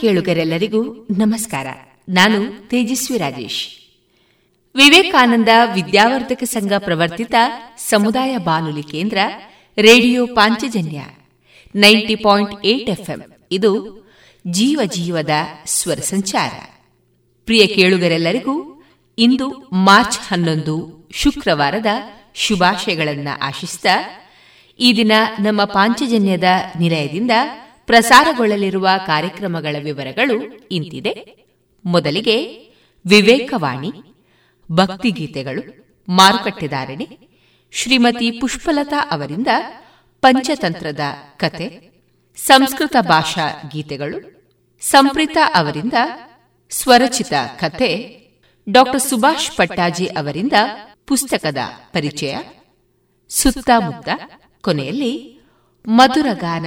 ಕೇಳುಗರೆಲ್ಲರಿಗೂ ನಮಸ್ಕಾರ. ನಾನು ತೇಜಸ್ವಿ ರಾಜೇಶ್. ವಿವೇಕಾನಂದ ವಿದ್ಯಾವರ್ಧಕ ಸಂಘ ಪ್ರವರ್ತಿತ ಸಮುದಾಯ ಬಾನುಲಿ ಕೇಂದ್ರ, ರೇಡಿಯೋ ಪಾಂಚಜನ್ಯ, ನೈಂಟಿ ಎಫ್ಎಂ. ಇದು ಜೀವ ಜೀವದ ಸ್ವರ ಸಂಚಾರ. ಪ್ರಿಯ ಕೇಳುಗರೆಲ್ಲರಿಗೂ ಇಂದು ಮಾರ್ಚ್ ಹನ್ನೊಂದು ಶುಕ್ರವಾರದ ಶುಭಾಶಯಗಳನ್ನು ಆಶಿಸಿದ ಈ ದಿನ ನಮ್ಮ ಪಾಂಚಜನ್ಯದ ನಿಲಯದಿಂದ ಪ್ರಸಾರಗೊಳ್ಳಲಿರುವ ಕಾರ್ಯಕ್ರಮಗಳ ವಿವರಗಳು ಇಂತಿದೆ. ಮೊದಲಿಗೆ ವಿವೇಕವಾಣಿ, ಭಕ್ತಿಗೀತೆಗಳು, ಮಾರುಕಟ್ಟೆದಾರಣಿ, ಶ್ರೀಮತಿ ಪುಷ್ಪಲತಾ ಅವರಿಂದ ಪಂಚತಂತ್ರದ ಕತೆ, ಸಂಸ್ಕೃತ ಭಾಷಾ ಗೀತೆಗಳು, ಸಂಪ್ರೀತಾ ಅವರಿಂದ ಸ್ವರಚಿತ ಕತೆ ಡಾಕ್ಟರ್ ಸುಭಾಷ್ ಪಟ್ಟಾಜಿ ಅವರಿಂದ ಪುಸ್ತಕದ ಪರಿಚಯ, ಸುತ್ತಮುತ್ತ ಕೊನೆಯಲ್ಲಿ ಮಧುರಗಾನ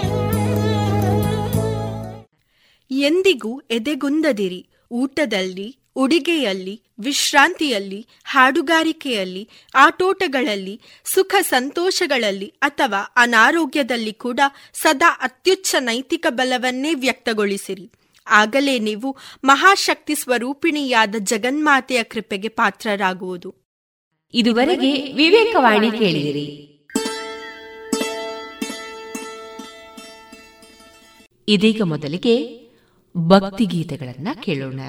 ಎಂದಿಗೂ ಎದೆಗುಂದದಿರಿ. ಊಟದಲ್ಲಿ, ಉಡಿಗೆಯಲ್ಲಿ, ವಿಶ್ರಾಂತಿಯಲ್ಲಿ, ಹಾಡುಗಾರಿಕೆಯಲ್ಲಿ, ಆಟೋಟಗಳಲ್ಲಿ, ಸುಖ ಸಂತೋಷಗಳಲ್ಲಿ ಅಥವಾ ಅನಾರೋಗ್ಯದಲ್ಲಿ ಕೂಡ ಸದಾ ಅತ್ಯುಚ್ಚ ನೈತಿಕ ಬಲವನ್ನೇ ವ್ಯಕ್ತಗೊಳಿಸಿರಿ. ಆಗಲೇ ನೀವು ಮಹಾಶಕ್ತಿ ಸ್ವರೂಪಿಣಿಯಾದ ಜಗನ್ಮಾತೆಯ ಕೃಪೆಗೆ ಪಾತ್ರರಾಗುವುದು. ಇದುವರೆಗೆ ವಿವೇಕವಾಣಿ ಕೇಳಿದಿರಿ. ಇದೀಗ ಮೊದಲಿಗೆ ಭಕ್ತಿಗೀತೆಗಳನ್ನ ಕೇಳೋಣ.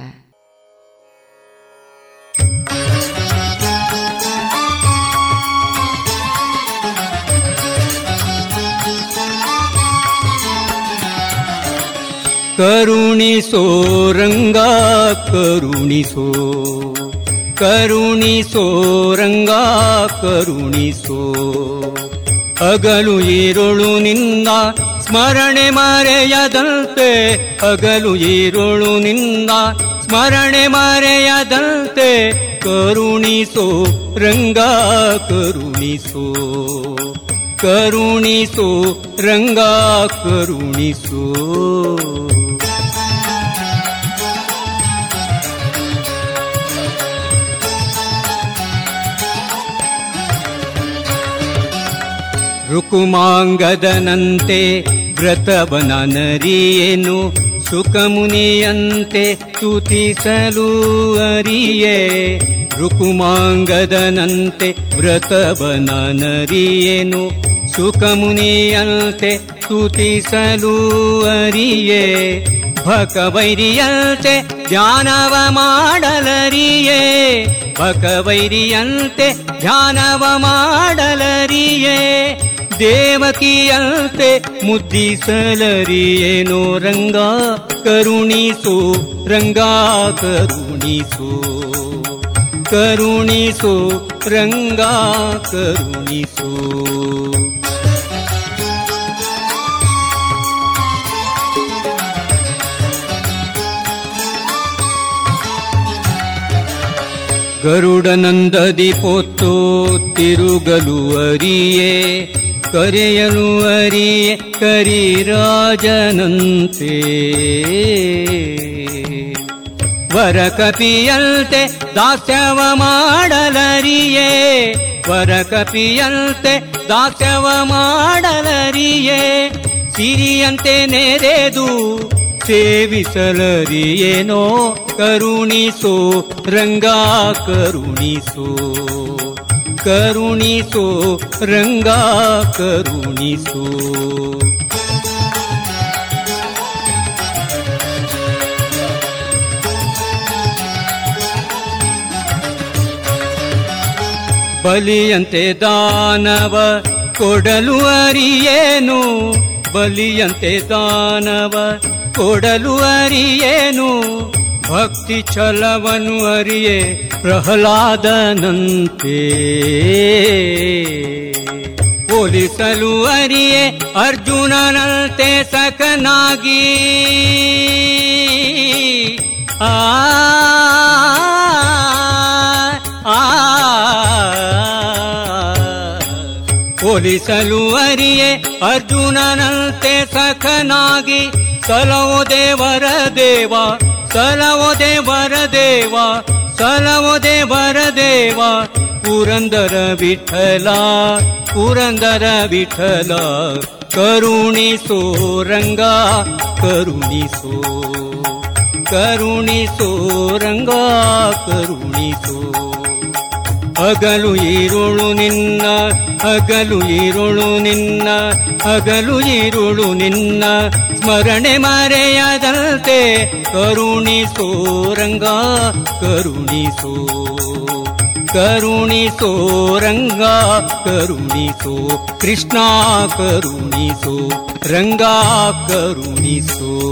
ಕರುಣಿಸೋ ರಂಗ ಕರುಣಿಸೋ ಕರುಣಿಸೋ ರಂಗ ಕರುಣಿಸೋ ಅಗಲು ಈರುಳು ನಿಂದ ಸ್ಮರಣೆ ಮರೆಯದಂತೆ ಹಗಲು ಈರುಳು ನಿಂದ. ಸ್ಮರಣೆ ಮರೆಯದಂತೆ ಕರುಣಿಸೋ ರಂಗ ಕರುಣಿಸೋ. ಕರುಣಿಸೋ ರಂಗ ಕರುಣಿಸೋ. ರುಕುಮಾಂಗದನಂತೆ ವ್ರತವನ ನರಿಯೇನು ಸುಖಮುನಿಯಂತೆ ತುತಿಸಲು ಅರಿಯೇ. ರುಕುಮಾಂಗದನಂತೆ ವ್ರತವನ ನರಿಯೇನು ಸುಖಮುನಿಯಂತೆ ತುತಿಸಲು ಅರಿಯೇ. ಭಕವೈರಿಯಂತೆ ಧ್ಯಾನವ ಮಾಡಲರಿಯೇ. ಭಕವೈರಿಯಂತೆ ಧ್ಯಾನವ ಮಾಡಲರಿಯೇ. ದೇವಕಿಯಂತೆ ಮುದ್ದಿಸಲರಿ ಏನೋ ರಂಗ ಕರುಣಿಸು ರಂಗ ಕರುಣಿಸು. ಕರುಣಿಸು ರಂಗ ಕರುಣಿಸು. ಗರುಡನಂದದಿ ಪೊತ್ತೋ ತಿರುಗಲು ಅರಿಯೇ ಕರೆಯಲು ಕರಿ ಕರಿರಾಜನಂತೆ ವರ ಕಪಿಯಂತೆ ದಾಸ್ಯವ ಮಾಡಲರಿಯೇ, ವರ ಕಪಿಯಂತೆ ದಾಸ್ಯವ ಮಾಡಲರಿಯೇ. ಸಿರಿಯಂತೆ ನೆರೆದು ಸೇವಿಸಲರಿಯೇನೋ, ಕರುಣಿಸೋ, ರಂಗ ಕರುಣಿಸೋ. ಕರುಣಿಸೋ ರಂಗ ಕರುಣಿಸೋ. ಬಲಿಯಂತೆ ದಾನವ ಕೊಡಲು ಅರಿಯೇನು? ಬಲಿಯಂತೆ ದಾನವ ಕೊಡಲು ಅರಿಯೇನು? ಭಕ್ತಿ ಛಲವನು ಅರಿಯೇ ಪ್ರಹ್ಲಾದನಂತೆ. ಹೋಲಿಸಲು ಅರಿಯೇ ಅರ್ಜುನನಂತೆ ಸಕನಾಗಿ ಆ ಹೋಲಿಸಲು ಅರಿಯೇ ಅರ್ಜುನನಂತೆ ಸಖನಾಗಿ. ಸಲೋ ದೇವರ ದೇವ कलवो दे भरदेवा कलवो दे भरवा पुरन्दर विठला पुरन्दर विठली सो रङ्गा सोरङ्गा सो। ಹಗಲು ಈರುಳು ನಿನ್ನ ಅಗಲು ಈರುಳು ನಿನ್ನ ಅಗಲು ಈರುಳು ನಿನ್ನ. ಸ್ಮರಣೆ ಮರೆಯದಂತೆ ಕರುಣಿಸೋ ರಂಗ, ಕರುಣಿಸೋ ಕರುಣಿಸೋ ರಂಗ, ಕರುಣಿಸೋ. ಕೃಷ್ಣ ಕರುಣಿಸೋ, ರಂಗ ಕರುಣಿಸೋ.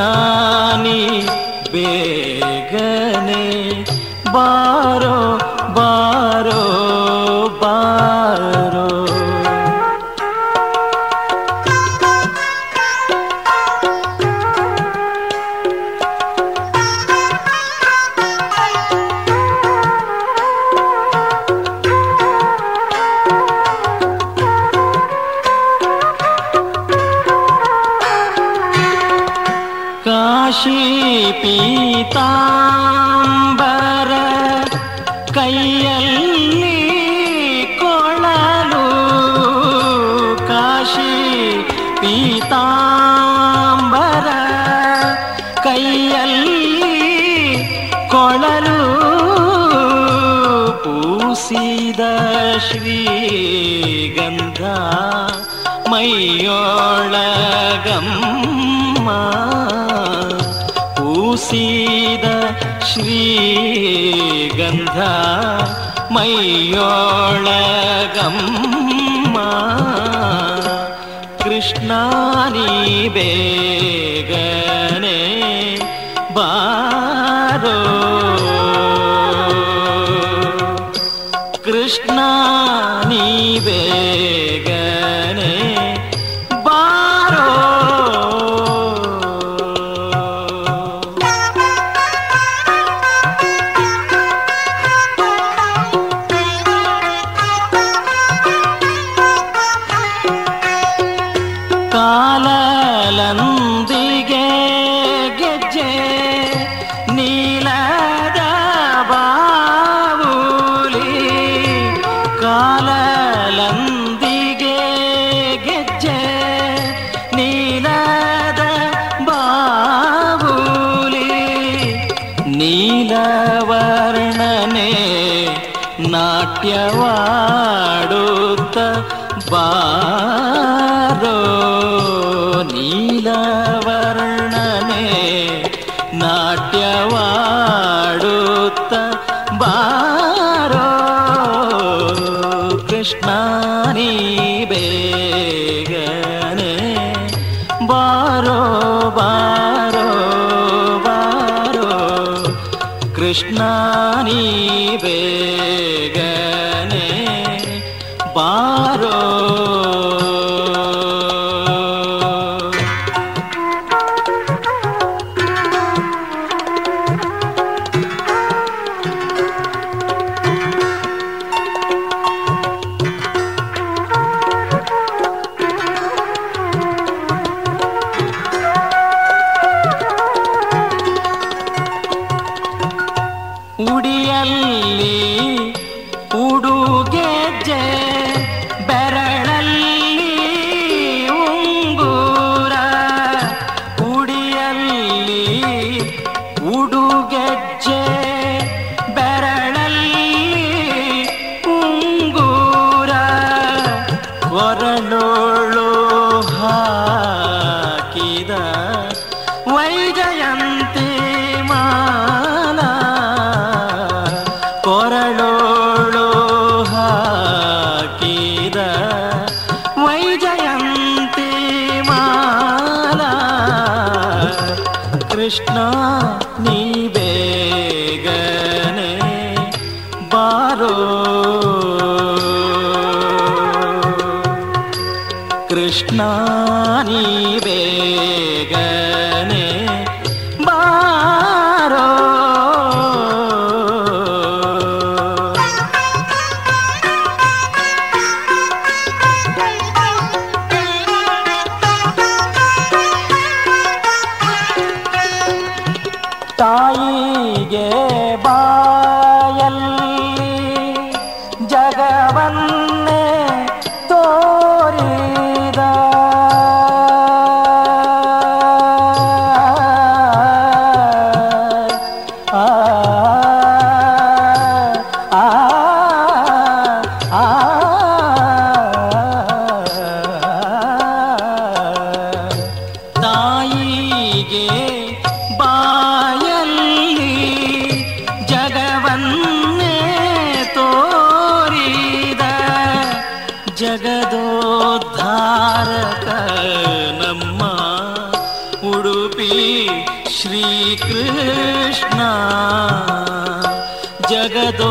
ಕೃಷ್ಣ ಪೂಸಿದ ಶ್ರೀಗಂಧ ಮೈಯೋಳಗಮ್ಮ. ಕೃಷ್ಣ ನೀ ಬೇಗನೆ ಬಾರೋ. श्रीकृष्ण। जगदोद्धारक।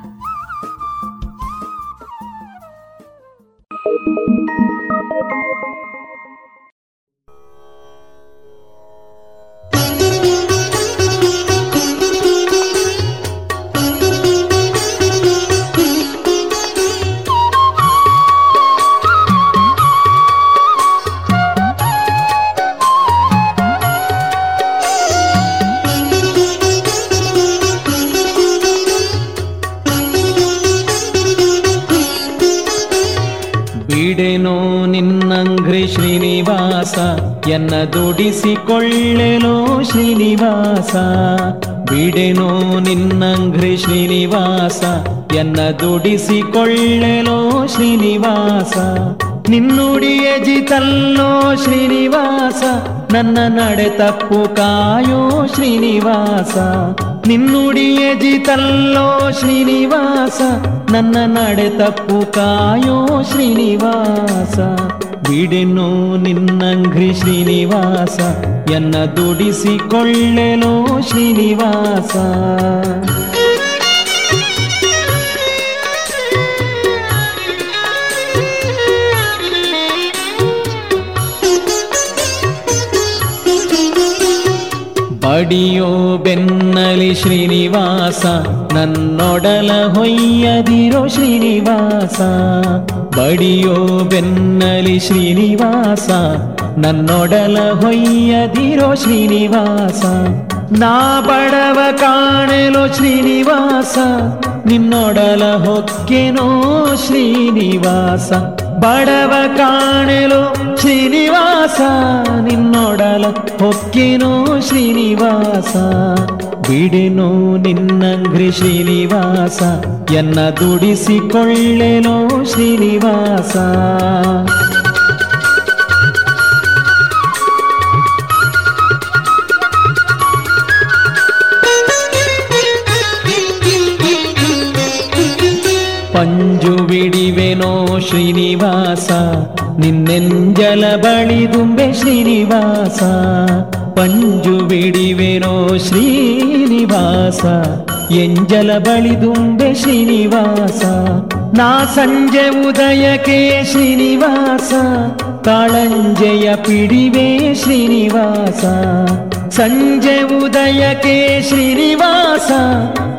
ದುಡಿಸಿಕೊಳ್ಳೆಲೋ ಶ್ರೀನಿವಾಸ? ನಿನ್ನುಡಿಯ ಜಿತಲ್ಲೋ ಶ್ರೀನಿವಾಸ? ನನ್ನ ನಡೆ ತಪ್ಪು ಕಾಯೋ ಶ್ರೀನಿವಾಸ? ನಿನ್ನುಡಿಯ ಜಿತಲ್ಲೋ ಶ್ರೀನಿವಾಸ? ನನ್ನ ನಡೆ ತಪ್ಪು ಕಾಯೋ ಶ್ರೀನಿವಾಸ? ಬಿಡೆನು ನಿನ್ನಂಘ್ರಿ ಶ್ರೀನಿವಾಸ? ಎನ್ನ ದುಡಿಸಿಕೊಳ್ಳೆಲೋ ಶ್ರೀನಿವಾಸ? ಬಡಿಯೋ ಬೆನ್ನಲಿ ಶ್ರೀನಿವಾಸ, ನನ್ನೊಡಲ ಹೊಯ್ಯದಿರೋ ಶ್ರೀನಿವಾಸ. ಬಡಿಯೋ ಬೆನ್ನಲಿ ಶ್ರೀನಿವಾಸ, ನನ್ನೊಡಲ ಹೊಯ್ಯದಿರೋ ಶ್ರೀನಿವಾಸ. ನಾ ಬಡವ ಕಾಣೆಲೋ ಶ್ರೀನಿವಾಸ, ನಿನ್ನೊಡಲ ಹೊಕ್ಕೆನೋ ಶ್ರೀನಿವಾಸ. ಬಡವ ಕಾಣಲೋ ಶ್ರೀನಿವಾಸ. ಹೊಕ್ಕೆನೋ ಶ್ರೀನಿವಾಸ ಬಿಡೆನೋ ನಿನ್ನಂಗ್ರಿ ಶ್ರೀನಿವಾಸ ಎನ್ನ ದುಡಿಸಿಕೊಳ್ಳೆನೋ ಶ್ರೀನಿವಾಸ. ಪಂಜು ಬಿಡಿವೆನೋ ಶ್ರೀನಿವಾಸ ನಿನ್ನೆಂಜಲ ಬಳಿದುಂಬೆ ಶ್ರೀನಿವಾಸ, ಪಂಜು ಬಿಡಿವೆನೋ ಶ್ರೀನಿವಾಸ, ಎಂಜಲ ಬಳಿದುಂಬೆ ಶ್ರೀನಿವಾಸ, ನಾ ಸಂಜೆ ಉದಯಕ್ಕೆ ಶ್ರೀನಿವಾಸ, ಕಾಳಂಜೆಯ ಪಿಡಿವೆ ಶ್ರೀನಿವಾಸ. ಸಂಜೆ ಉದಯಕ್ಕೆ ಶ್ರೀನಿವಾಸ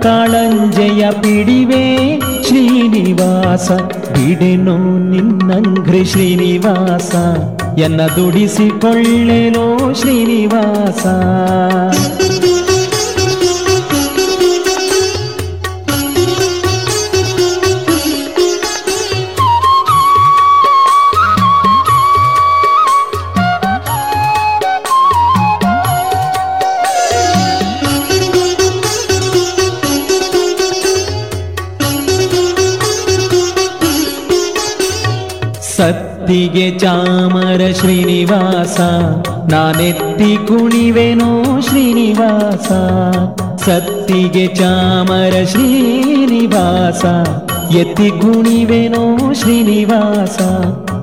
ಕಾಳಂಜೆಯ ಪಿಡಿವೆ ಶ್ರೀನಿವಾಸ. ಬಿಡೆನೋ ನಿನ್ನಂಘ್ರಿ ಶ್ರೀನಿವಾಸ ಎನ್ನ ದುಡಿಸಿಕೊಳ್ಳೆನೋ ಶ್ರೀನಿವಾಸ. ಸತ್ತಿಗೆ ಚಾಮರ ಶ್ರೀನಿವಾಸ, ನಾನೆತ್ತಿ ಕುಣಿವೆನೋ ಶ್ರೀನಿವಾಸ, ಸತ್ತಿಗೆ ಚಾಮರ ಶ್ರೀನಿವಾಸ, ಎತ್ತಿ ಕುಣಿವೆನೋ ಶ್ರೀನಿವಾಸ,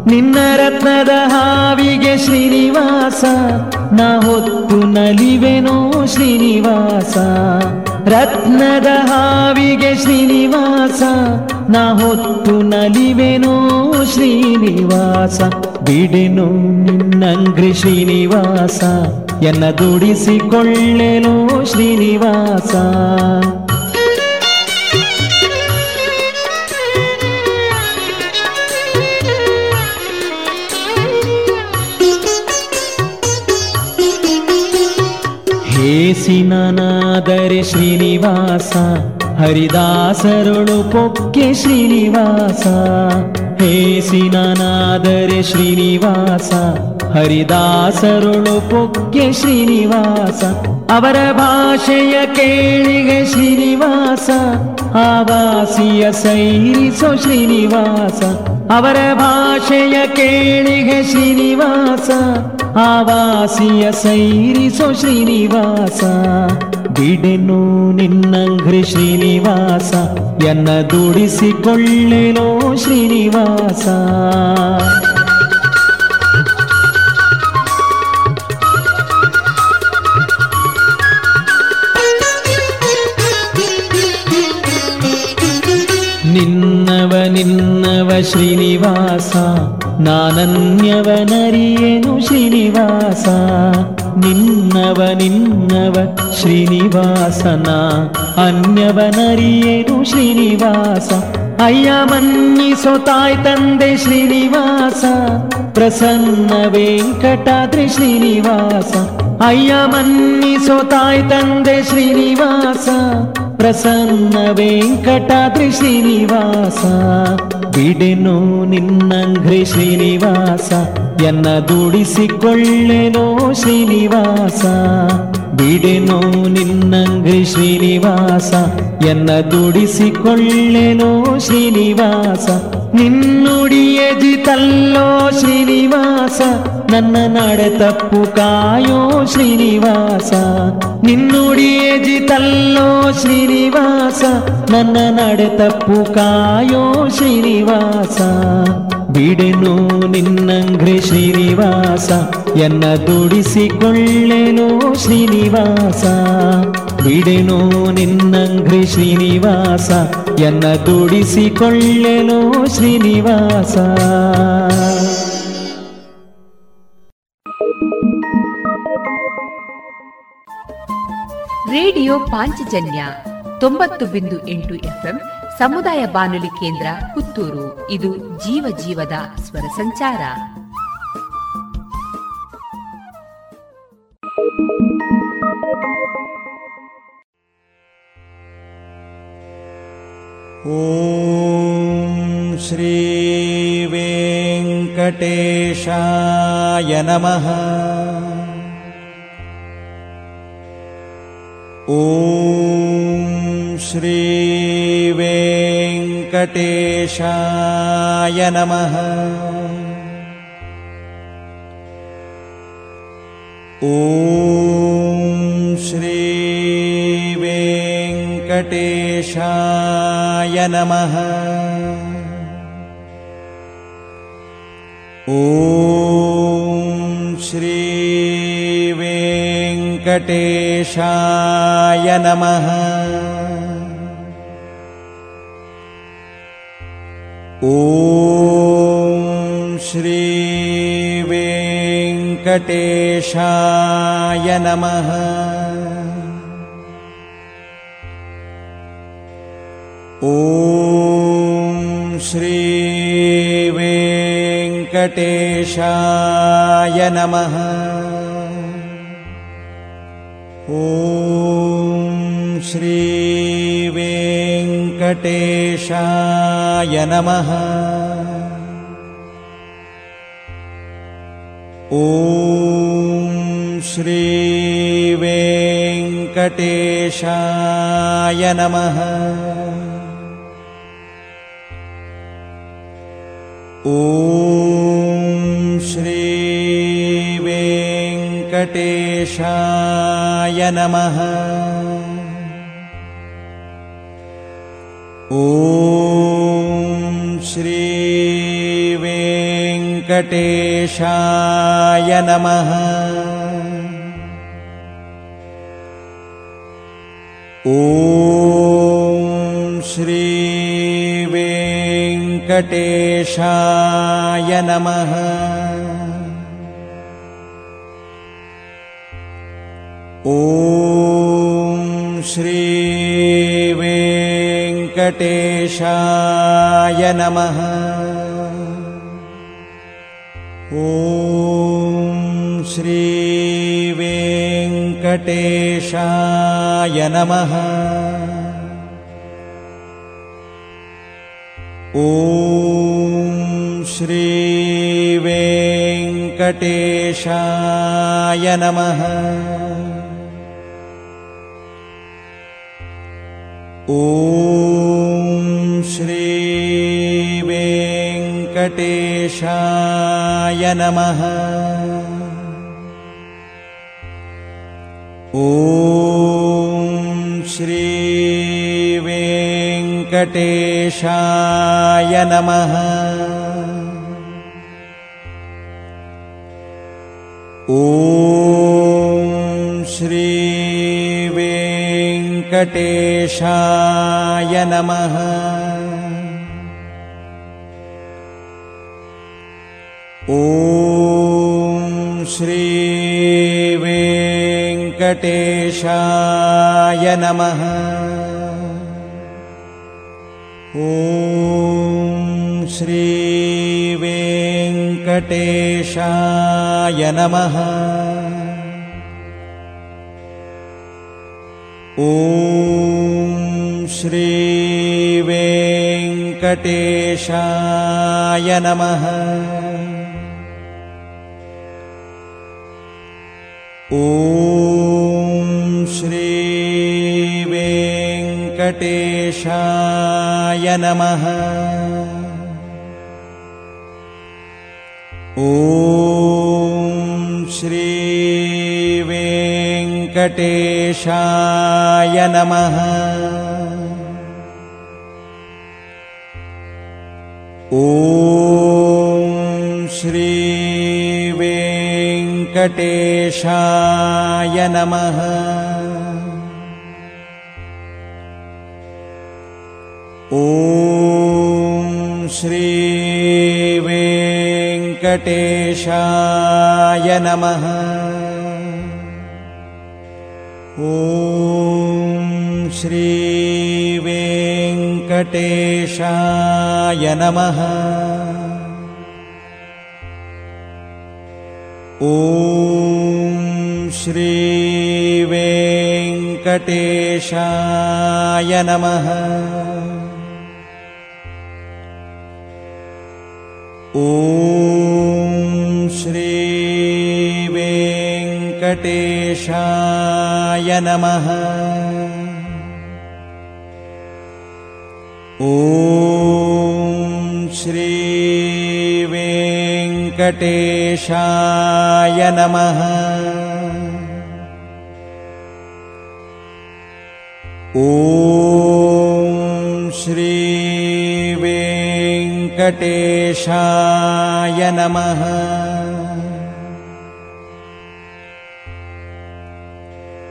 ನಿನ್ನ ರತ್ನದ ಹಾವಿಗೆ ಶ್ರೀನಿವಾಸ, ನಾ ಹೊತ್ತು ನಲಿವೆನೋ ಶ್ರೀನಿವಾಸ. ರತ್ನದ ಹಾವಿಗೆ ಶ್ರೀನಿವಾಸ ನಾ ಹೊತ್ತು ನಲಿವೆನೋ ಶ್ರೀನಿವಾಸ. ಬಿಡೆನು ನಿನ್ನಂಗ್ರಿ ಶ್ರೀನಿವಾಸ ಎನ್ನ ದುಡಿಸಿಕೊಳ್ಳೆನೋ ಶ್ರೀನಿವಾಸ. ಹೇಸಿನನಾದರೆ ಶ್ರೀನಿವಾಸ, ಹರಿದಾಸರುಳು ಪೊಕ್ಕೆ ಶ್ರೀನಿವಾಸ. ಹೇಸಿನನಾದರೆ ಶ್ರೀನಿವಾಸ, ಹರಿದಾಸರುಳು ಪೊಕ್ಕೆ ಶ್ರೀನಿವಾಸ. ಅವರ ಭಾಷೆಯ ಕೇಳಿಗೆ ಶ್ರೀನಿವಾಸ, ಆವಾಸಿಯ ಸೈರಿಸೋ ಶ್ರೀನಿವಾಸ. ಅವರ ಭಾಷೆಯ ಕೇಳಿಗೆ ಶ್ರೀನಿವಾಸ. ಆವಾಸಿಯ ಸೈರಿಸೋ ಶ್ರೀನಿವಾಸ. ಬಿಡೆನು ನಿನ್ನಂಗ್ರಿ ಶ್ರೀನಿವಾಸ. ಎನ್ನ ದುಡಿಸಿಕೊಳ್ಳೆನೋ ಶ್ರೀನಿವಾಸ. ನಿನ್ನವ ನಿನ್ನವ ಶ್ರೀನಿವಾಸ. ನಾನನ್ಯವನರಿಯೇನು ಶ್ರೀನಿವಾಸ ನಿನ್ನವ ನಿನ್ನವ ಶ್ರೀನಿವಾಸನ ಅನ್ಯವನರಿಯೇನು ಶ್ರೀನಿವಾಸ ಅಯ್ಯ ಮನ್ನಿಸೋ ತಾಯ್ ತಂದೆ ಶ್ರೀನಿವಾಸ ಪ್ರಸನ್ನ ವೆಂಕಟಾದ್ರಿ ಶ್ರೀನಿವಾಸ ಅಯ್ಯ ಮನ್ನಿಸೋ ತಾಯ್ ತಂದೆ ಶ್ರೀನಿವಾಸ ಪ್ರಸನ್ನ ವೆಂಕಟಾದ್ರಿ ಶ್ರೀನಿವಾಸ ಬಿಡೆನು ನಿನ್ನಂಗ್ರಿ ಶ್ರೀನಿವಾಸ, ಎನ್ನ ದುಡಿಸಿಕೊಳ್ಳೆನೋ ಶ್ರೀನಿವಾಸ. ಬಿಡೆನು ನಿನ್ನಂಗ್ರಿ ಶ್ರೀನಿವಾಸ, ಎನ್ನ ದುಡಿಸಿಕೊಳ್ಳೆನೋ ಶ್ರೀನಿವಾಸ. ನಿನ್ನುಡಿಯ ಜಿತಲ್ಲೋ ಶ್ರೀನಿವಾಸ. ನನ್ನ ನಡೆ ತಪ್ಪು ಕಾಯೋ ಶ್ರೀನಿವಾಸ. ನಿನ್ನುಡಿಯೇ ಜಿತಲ್ಲೋ ಶ್ರೀನಿವಾಸ. ನನ್ನ ನಡೆ ತಪ್ಪು ಕಾಯೋ ಶ್ರೀನಿವಾಸ. ಬಿಡೆನು ನಿನ್ನಂಗ್ರಿ ಶ್ರೀನಿವಾಸ. ಎನ್ನ ದುಡಿಸಿಕೊಳ್ಳೆನು ಶ್ರೀನಿವಾಸ. ಬಿಡೆನು ನಿನ್ನಂಗ್ರಿ ಶ್ರೀನಿವಾಸ. ಎನ್ನ ದುಡಿಸಿಕೊಳ್ಳೆನು ಶ್ರೀನಿವಾಸ. ರೇಡಿಯೋ ಪಾಂಚಜನ್ಯ ತೊಂಬತ್ತು ಬಿಂದು ಎಂಟು ಎಫ್ಎಂ ಸಮುದಾಯ ಬಾನುಲಿ ಕೇಂದ್ರ ಪುತ್ತೂರು. ಇದು ಜೀವ ಜೀವದ ಸ್ವರ ಸಂಚಾರ. ಓಂ ಶ್ರೀ ವೆಂಕಟೇಶಾಯ ನಮಃ. ॐ श्रीवेङ्कटेशाय नमः। ॐ श्रीवेङ्कटेशाय नमः। ॐ वेङ्कटेशाय नमः। ॐ श्री वेङ्कटेशाय नमः। ॐ श्री वेङ्कटेशाय नमः। ॐ श्रीवेङ्कटेशाय नमः। ॐ श्रीवेङ्कटेशाय नमः। ॐ श्रीवेङ्कटेशाय नमः। ॐ श्रीवेङ्कटेशाय नमः। ॐ श्रीवेङ्कटेशाय नमः ॐ श्रीवेङ्कटेशाय नमः। ॐ श्रीवेङ्कटेशाय नमः। ॐ श्रीवेङ्कटेशाय नमः ॐ श्रीवेङ्कटेशाय नमः। ॐ श्रीवेङ्कटेशाय नमः। ॐ श्रीवेङ्कटेशाय नमः। ॐ श्रीवेङ्कटेशाय नमः। ॐ श्रीवेङ्कटेशाय नमः ॐ श्रीवेङ्कटेशाय नमः। ॐ श्रीवेङ्कटेशाय नमः। ॐ वेङ्कटेशाय नमः। ॐ श्री वेङ्कटेशाय नमः। ॐ श्री वेङ्कटेशाय नमः। ॐ श्रीवेङ्कटेशाय नमः। ॐ श्रीवेङ्कटेशाय नमः। ॐ वेङ्कटेशाय नमः। ॐ श्रीवेङ्कटेशाय नमः। ॐ श्री वेङ्कटेशाय नमः।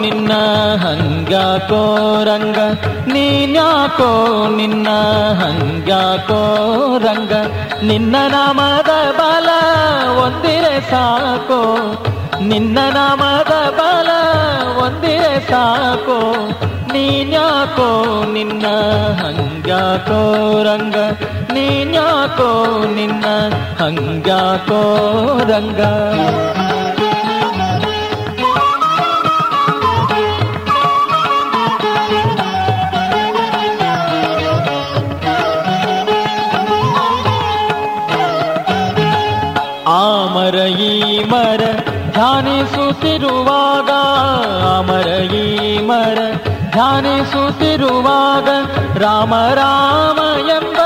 ನಿನ್ನ ಹಂಗ್ಯಾಕೋ ರಂಗ? ನೀನ್ಯಾಕೋ ನಿನ್ನ ಹಂಗ್ಯಾಕೋ ರಂಗ? ನಿನ್ನ ನಾಮದ ಬಲ ಒಂದಿರೆ ಸಾಕೋ? ನಿನ್ನ ನಾಮದ ಬಲ ಒಂದೇ ಸಾಕೋ. ನೀನ್ಯಾಕೋ ನಿನ್ನ ಹಂಗ್ಯಾಕೋ ರಂಗ? ನೀನ್ಯಾಕೋ ನಿನ್ನ ಹಂಗ್ಯಾಕೋ ರಂಗ? ಧ್ಯಾನಿಸುತ್ತಿರುವಾಗ ಅಮರ ಈ ಮರ ಧ್ಯಾನಿಸುತ್ತಿರುವಾಗ ರಾಮ ರಾಮ ಎಂಬ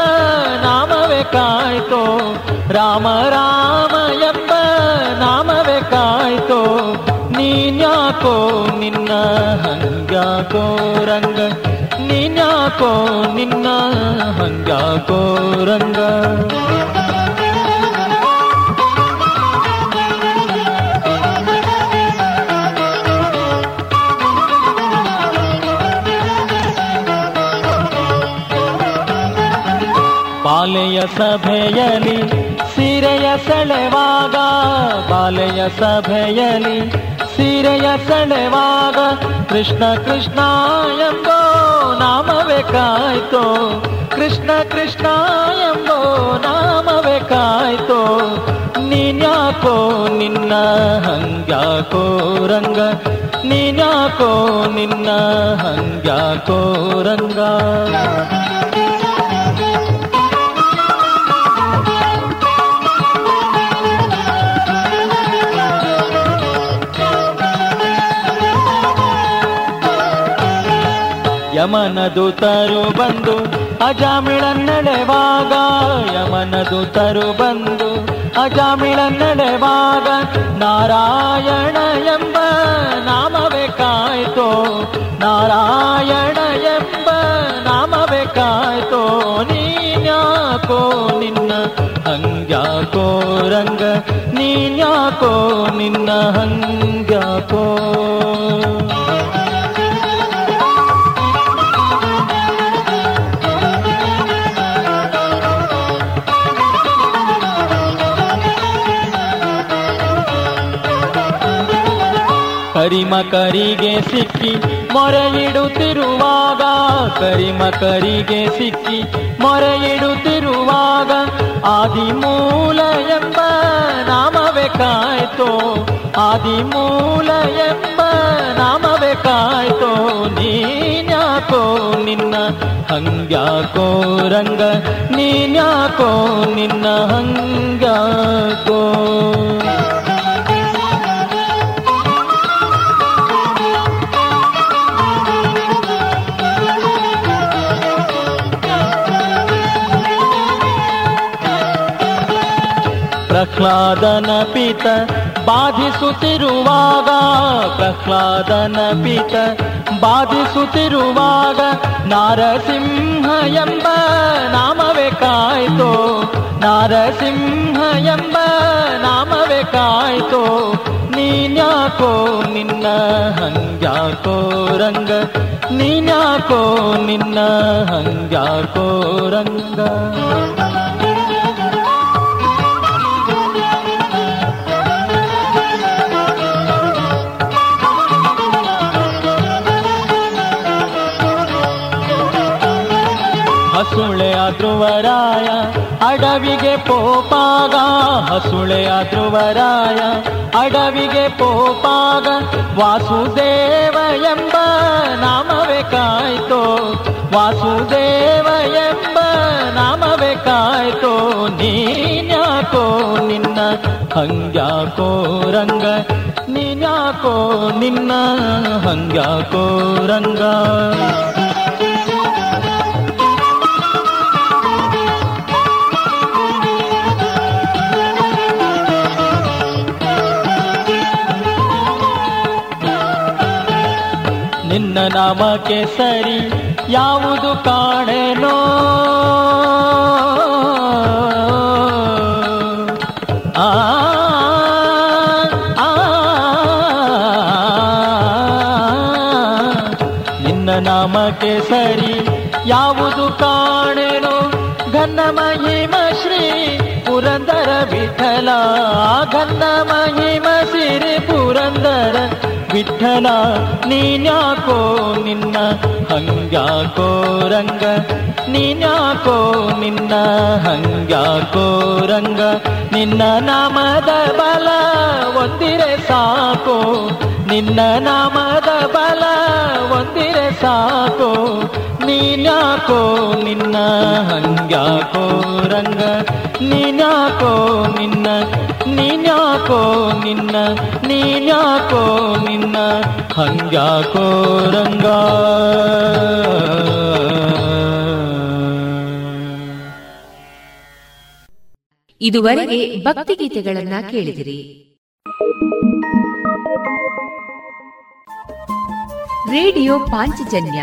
ನಾಮವೇ ಕಾಯ್ತೋ. ರಾಮ ರಾಮ ಎಂಬ ನಾಮವೇ ಕಾಯ್ತೋ. ನೀನ್ಯಾಕೋ ನಿನ್ನ ಹಂಗ್ಯಾಕೋ ರಂಗ? ನೀನ್ಯಾಕೋ ನಿನ್ನ ಹಂಗ್ಯಾಕೋ ರಂಗ? ಬಾಲೆಯ ಸಭೆಯಲಿ ಸೀರೆಯ ಸೆಳೆವಾಗ ಬಾಲೆಯ ಸಭೆಯಲಿ ಸೀರೆಯ ಸೆಳೆವಾಗ ಕೃಷ್ಣ ಕೃಷ್ಣ ಎಂಬೋ ನಾಮವೇ ಕಾಯ್ತೋ. ಕೃಷ್ಣ ಕೃಷ್ಣ ಎಂಬೋ ನಾಮವೇ ಕಾಯ್ತೋ. ನೀನ್ಯಾಕೋ ನಿನ್ನ ಹಂಗ್ಯಾಕೋ ರಂಗ? ನೀನ್ಯಾಕೋ ನಿನ್ನ ಹಂಗ್ಯಾಕೋ ರಂಗ? ಯಮನ ತರು ಬಂದು ಅಜಾಮಿಳ ಯಮನದು ತರು ಬಂದು ಅಜಾಮಿಳ ನಡೆವಾಗ ನಾರಾಯಣ ಎಂಬ ನಾಮವೇ ಕಾಯ್ತೋ, ನಾರಾಯಣ ಎಂಬ ನಾಮವೇ ಕಾಯ್ತೋ, ನೀನ್ಯಾಕೋ ನಿನ್ನ ಹಂಗ್ಯಾಕೋ ರಂಗ, ನೀನ್ಯಾಕೋ ನಿನ್ನ ಹಂಗ್ಯಾಕೋ? ಕರಿಮಕರಿಗೆ ಸಿಕ್ಕಿ ಮೊರೆಯಿಡುತ್ತಿರುವಾಗ, ಕರಿಮಕರಿಗೆ ಸಿಕ್ಕಿ ಮೊರೆಯಿಡುತ್ತಿರುವಾಗ ಆದಿಮೂಲ ಎಂಬ ನಾಮವೇ ಕಾಯ್ತೋ, ಆದಿಮೂಲ ಎಂಬ ನಾಮವೇ ಕಾಯ್ತೋ, ನೀನ್ಯಾಕೋ ನಿನ್ನ ಹಂಗ್ಯಾಕೋ ರಂಗ, ನೀನ್ಯಾಕೋ ನಿನ್ನ ಹಂಗ್ಯಾಕೋ. ಪ್ರಹ್ಲಾದನ ಪಿತ ಬಾಧಿಸುತ್ತಿರುವಾಗ, ಪ್ರಹ್ಲಾದನ ಪಿತ ಬಾಧಿಸುತ್ತಿರುವಾಗ ನಾರಸಿಂಹ ಎಂಬ ನಾಮವೇ ಕಾಯ್ತೋ, ನಾರಸಿಂಹ ಎಂಬ ನಾಮವೇ ಕಾಯ್ತೋ. ನೀನ್ಯಾಕೋ ನಿನ್ನ ಹಂಗ್ಯಾಕೋ ರಂಗ, ನೀನ್ಯಾಕೋ ನಿನ್ನ ಹಂಗ್ಯಾಕೋ ರಂಗ. ಧ್ರುವರಾಯ, ಅಡವಿಗೆ ಪೋಪಾಗ ಹಸುಳೆಯ ಧ್ರುವರಾಯ, ಅಡವಿಗೆ ಪೋಪಾಗ, ವಾಸುದೇವ ಎಂಬ ನಾಮವೇ ಕಾಯ್ತೋ. ವಾಸುದೇವ ಎಂಬ ನಾಮವೇ ಕಾಯ್ತೋ. ನೀನ್ಯಾಕೋ ನಿನ್ನ, ಹಂಗ್ಯಾಕೋ ರಂಗ? ನೀನ್ಯಾಕೋ ನಿನ್ನ, ಹಂಗ್ಯಾಕೋ ರಂಗ? ನಿನ್ನ ನಾಮಕ್ಕೆ ಸರಿ ಯಾವುದು ಕಾಣೆನೋ ಆ ನಿನ್ನ ನಾಮಕ್ಕೆ ಸರಿ ಯಾವುದು ಕಾಣೆನೋ ಘನ್ನ ಮಹಿಮ ಶ್ರೀ ಪುರಂದರ ವಿಠಲ ಘನ್ನ ಮಹಿಮ ಸಿರಿ ಪುರಂದರ ವಿಠಲ ನೀನ್ಯಾಕೋ ನಿನ್ನ, ಹಂಗ್ಯಾಕೋ ರಂಗ? ನೀನ್ಯಾಕೋ ನಿನ್ನ, ಹಂಗ್ಯಾಕೋ ರಂಗ? ನಿನ್ನ ನಾಮದ ಬಲ ಒಂದಿರೆ ಸಾಕೋ. ನಿನ್ನ ನಾಮದ ಬಲ ಒಂದಿರೆ ಸಾಕೋ. ನೀನ್ಯಾಕೋ ನಿನ್ನ ಹಂಗ್ಯಾಕೋ ರಂಗ? ನೀನ್ಯಾಕೋ ನಿನ್ನ ನೀನ್ಯಾಕೋ ನಿನ್ನ ನೀನ್ಯಾಕೋ ನಿನ್ನ ಹಂಗ್ಯಾಕೋ ರಂಗ? ಇದುವರೆಗೆ ಭಕ್ತಿಗೀತೆಗಳನ್ನ ಕೇಳಿದಿರಿ. ರೇಡಿಯೋ ಪಾಂಚಜನ್ಯ.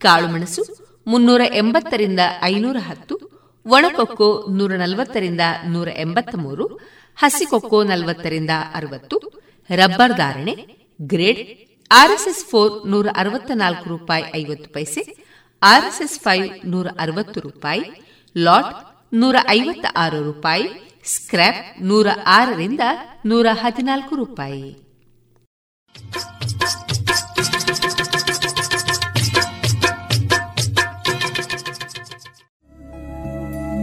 ಕಾಳುಮೆಣಸು ಮುನ್ನೂರ ಎಂಬತ್ತರಿಂದ ಐನೂರ ಹತ್ತು, ಒಣಕೊಕ್ಕೋ ನೂರ ನಲವತ್ತರಿಂದ ನೂರ ಎಂಬತ್ತ ಮೂರು ಹಸಿಕೊಕ್ಕೋ ನಲವತ್ತರಿಂದ ಅರವತ್ತು, ರಬ್ಬರ್ ಧಾರಣೆ, ಗ್ರೇಡ್, ಆರ್ಎಸ್ಎಸ್ ಫೋರ್ ನೂರ ಅರವತ್ತ ನಾಲ್ಕು ರೂಪಾಯಿ ಐವತ್ತು ಪೈಸೆ, ಆರ್ಎಸ್ಎಸ್ ಫೈವ್ ನೂರ ಅರವತ್ತು ರೂಪಾಯಿ, ಲಾಟ್ ನೂರ ಐವತ್ತ ಆರು ರೂಪಾಯಿ ಸ್ಕ್ರಾಪ್ ನೂರ ಆರರಿಂದ ನೂರ ಹದಿನಾಲ್ಕು ರೂಪಾಯಿ.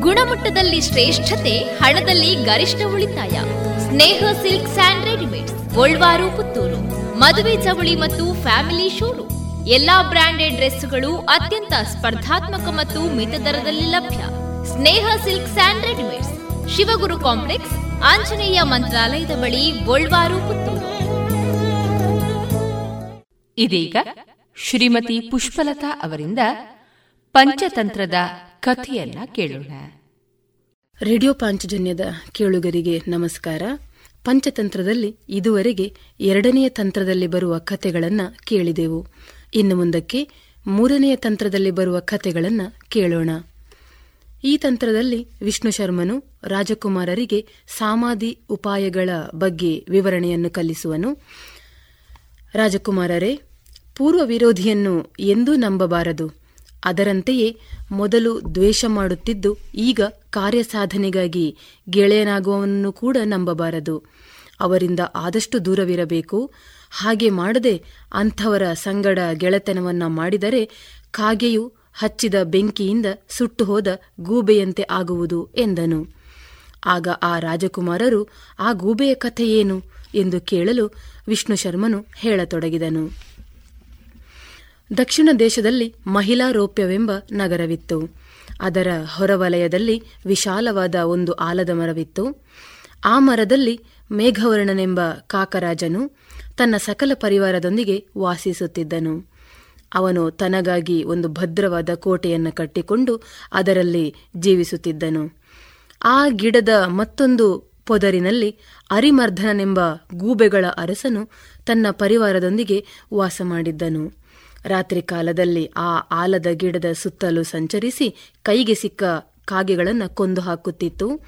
ಗುಣಮಟ್ಟದಲ್ಲಿ ಶ್ರೇಷ್ಠತೆ, ಹಣದಲ್ಲಿ ಗರಿಷ್ಠ ಉಳಿತಾಯ. Sneha silks and readymades, Golwar, Puttur. ಮದುವೆ ಚವಳಿ ಮತ್ತು ಫ್ಯಾಮಿಲಿ ಶೋರೂಮ್. ಎಲ್ಲಾ ಬ್ರಾಂಡೆಡ್ ಡ್ರೆಸ್ಗಳು ಅತ್ಯಂತ ಸ್ಪರ್ಧಾತ್ಮಕ ಮತ್ತು ಮಿತ ದರದಲ್ಲಿ ಲಭ್ಯ. Sneha silk sand readymades. Shivaguru complex, Anjaneya ಮಂತ್ರಾಲಯದ ಬಳಿ ಗೋಲ್ವಾರು, ಪುತ್ತೂರು. ಇದೀಗ ಶ್ರೀಮತಿ ಪುಷ್ಪಲತಾ ಅವರಿಂದ ಪಂಚತಂತ್ರದ ಕಥೆಯನ್ನ ಕೇಳೋಣ. ರೇಡಿಯೋ ಪಾಂಚಜನ್ಯದ ಕೇಳುಗರಿಗೆ ನಮಸ್ಕಾರ. ಪಂಚತಂತ್ರದಲ್ಲಿ ಇದುವರೆಗೆ ಎರಡನೆಯ ತಂತ್ರದಲ್ಲಿ ಬರುವ ಕಥೆಗಳನ್ನು ಕೇಳಿದೆವು. ಇನ್ನು ಮುಂದಕ್ಕೆ ಮೂರನೆಯ ತಂತ್ರದಲ್ಲಿ ಬರುವ ಕಥೆಗಳನ್ನು ಕೇಳೋಣ. ಈ ತಂತ್ರದಲ್ಲಿ ವಿಷ್ಣು ಶರ್ಮನು ರಾಜಕುಮಾರರಿಗೆ ಸಾಮಾಧಿ ಉಪಾಯಗಳ ಬಗ್ಗೆ ವಿವರಣೆಯನ್ನು ಕಲಿಸುವನು. ರಾಜಕುಮಾರರೇ ಪೂರ್ವ ವಿರೋಧಿಯನ್ನು ಎಂದೂ ನಂಬಬಾರದು. ಅದರಂತೆಯೇ ಮೊದಲು ದ್ವೇಷ ಮಾಡುತ್ತಿದ್ದು ಈಗ ಕಾರ್ಯಸಾಧನೆಗಾಗಿ ಗೆಳೆಯನಾಗುವವನನ್ನು ಕೂಡ ನಂಬಬಾರದು. ಅವರಿಂದ ಆದಷ್ಟು ದೂರವಿರಬೇಕು. ಹಾಗೆ ಮಾಡದೆ ಅಂಥವರ ಸಂಗಡ ಗೆಳೆತನವನ್ನು ಮಾಡಿದರೆ ಕಾಗೆಯು ಹಚ್ಚಿದ ಬೆಂಕಿಯಿಂದ ಸುಟ್ಟು ಹೋದ ಗೂಬೆಯಂತೆ ಆಗುವುದು ಎಂದನು. ಆಗ ಆ ರಾಜಕುಮಾರರು, ಆ ಗೂಬೆಯ ಕಥೆಯೇನು ಎಂದು ಕೇಳಲು ವಿಷ್ಣು ಶರ್ಮನು ಹೇಳತೊಡಗಿದನು. ದಕ್ಷಿಣ ದೇಶದಲ್ಲಿ ಮಹಿಳಾ ರೋಪ್ಯವೆಂಬ ನಗರವಿತ್ತು. ಅದರ ಹೊರವಲಯದಲ್ಲಿ ವಿಶಾಲವಾದ ಒಂದು ಆಲದ ಮರವಿತ್ತು. ಆ ಮರದಲ್ಲಿ ಮೇಘವರ್ಣನೆಂಬ ಕಾಕರಾಜನು ತನ್ನ ಸಕಲ ಪರಿವಾರದೊಂದಿಗೆ ವಾಸಿಸುತ್ತಿದ್ದನು. ಅವನು ತನಗಾಗಿ ಒಂದು ಭದ್ರವಾದ ಕೋಟೆಯನ್ನು ಕಟ್ಟಿಕೊಂಡು ಅದರಲ್ಲಿ ಜೀವಿಸುತ್ತಿದ್ದನು. ಆ ಗಿಡದ ಮತ್ತೊಂದು ಪೊದರಿನಲ್ಲಿ ಅರಿಮರ್ಧನನೆಂಬ ಗೂಬೆಗಳ ಅರಸನು ತನ್ನ ಪರಿವಾರದೊಂದಿಗೆ ವಾಸ ಮಾಡಿದ್ದನು. ರಾತ್ರಿ ಕಾಲದಲ್ಲಿ ಆ ಆಲದ ಗಿಡದ ಸುತ್ತಲೂ ಸಂಚರಿಸಿ ಕೈಗೆ ಸಿಕ್ಕ ಕಾಗೆಗಳನ್ನು ಕೊಂದು ಹಾಕುತ್ತಿತ್ತು.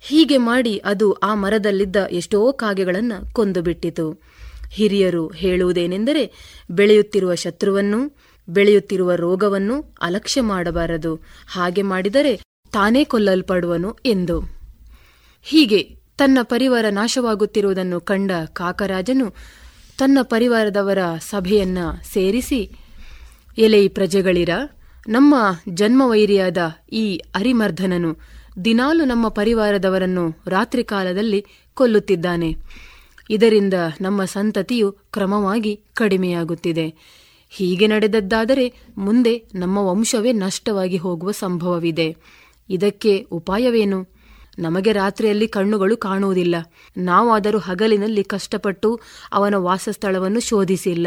ಹೀಗೆ ಮಾಡಿ ಅದು ಆ ಮರದಲ್ಲಿದ್ದ ಎಷ್ಟೋ ಕಾಗೆಗಳನ್ನು ಕೊಂದು ಬಿಟ್ಟಿತು. ಹಿರಿಯರು ಹೇಳುವುದೇನೆಂದರೆ, ಬೆಳೆಯುತ್ತಿರುವ ಶತ್ರುವನ್ನು, ಬೆಳೆಯುತ್ತಿರುವ ರೋಗವನ್ನು ಅಲಕ್ಷ್ಯ ಮಾಡಬಾರದು. ಹಾಗೆ ಮಾಡಿದರೆ ತಾನೇ ಕೊಲ್ಲಲ್ಪಡುವನು ಎಂದು. ಹೀಗೆ ತನ್ನ ಪರಿವಾರ ನಾಶವಾಗುತ್ತಿರುವುದನ್ನು ಕಂಡ ಕಾಕರಾಜನು ತನ್ನ ಪರಿವಾರದವರ ಸಭೆಯನ್ನ ಸೇರಿಸಿ, ಎಲೆ ಪ್ರಜೆಗಳಿರ, ನಮ್ಮ ಜನ್ಮವೈರಿಯಾದ ಈ ಅರಿಮರ್ಧನನು ದಿನಾಲು ನಮ್ಮ ಪರಿವಾರದವರನ್ನು ರಾತ್ರಿ ಕಾಲದಲ್ಲಿ ಕೊಲ್ಲುತ್ತಿದ್ದಾನೆ. ಇದರಿಂದ ನಮ್ಮ ಸಂತತಿಯು ಕ್ರಮವಾಗಿ ಕಡಿಮೆಯಾಗುತ್ತಿದೆ. ಹೀಗೆ ನಡೆದದ್ದಾದರೆ ಮುಂದೆ ನಮ್ಮ ವಂಶವೇ ನಷ್ಟವಾಗಿ ಹೋಗುವ ಸಂಭವವಿದೆ. ಇದಕ್ಕೆ ಉಪಾಯವೇನು? ನಮಗೆ ರಾತ್ರಿಯಲ್ಲಿ ಕಣ್ಣುಗಳು ಕಾಣುವುದಿಲ್ಲ. ನಾವಾದರೂ ಹಗಲಿನಲ್ಲಿ ಕಷ್ಟಪಟ್ಟು ಅವನ ವಾಸಸ್ಥಳವನ್ನು ಶೋಧಿಸಿಲ್ಲ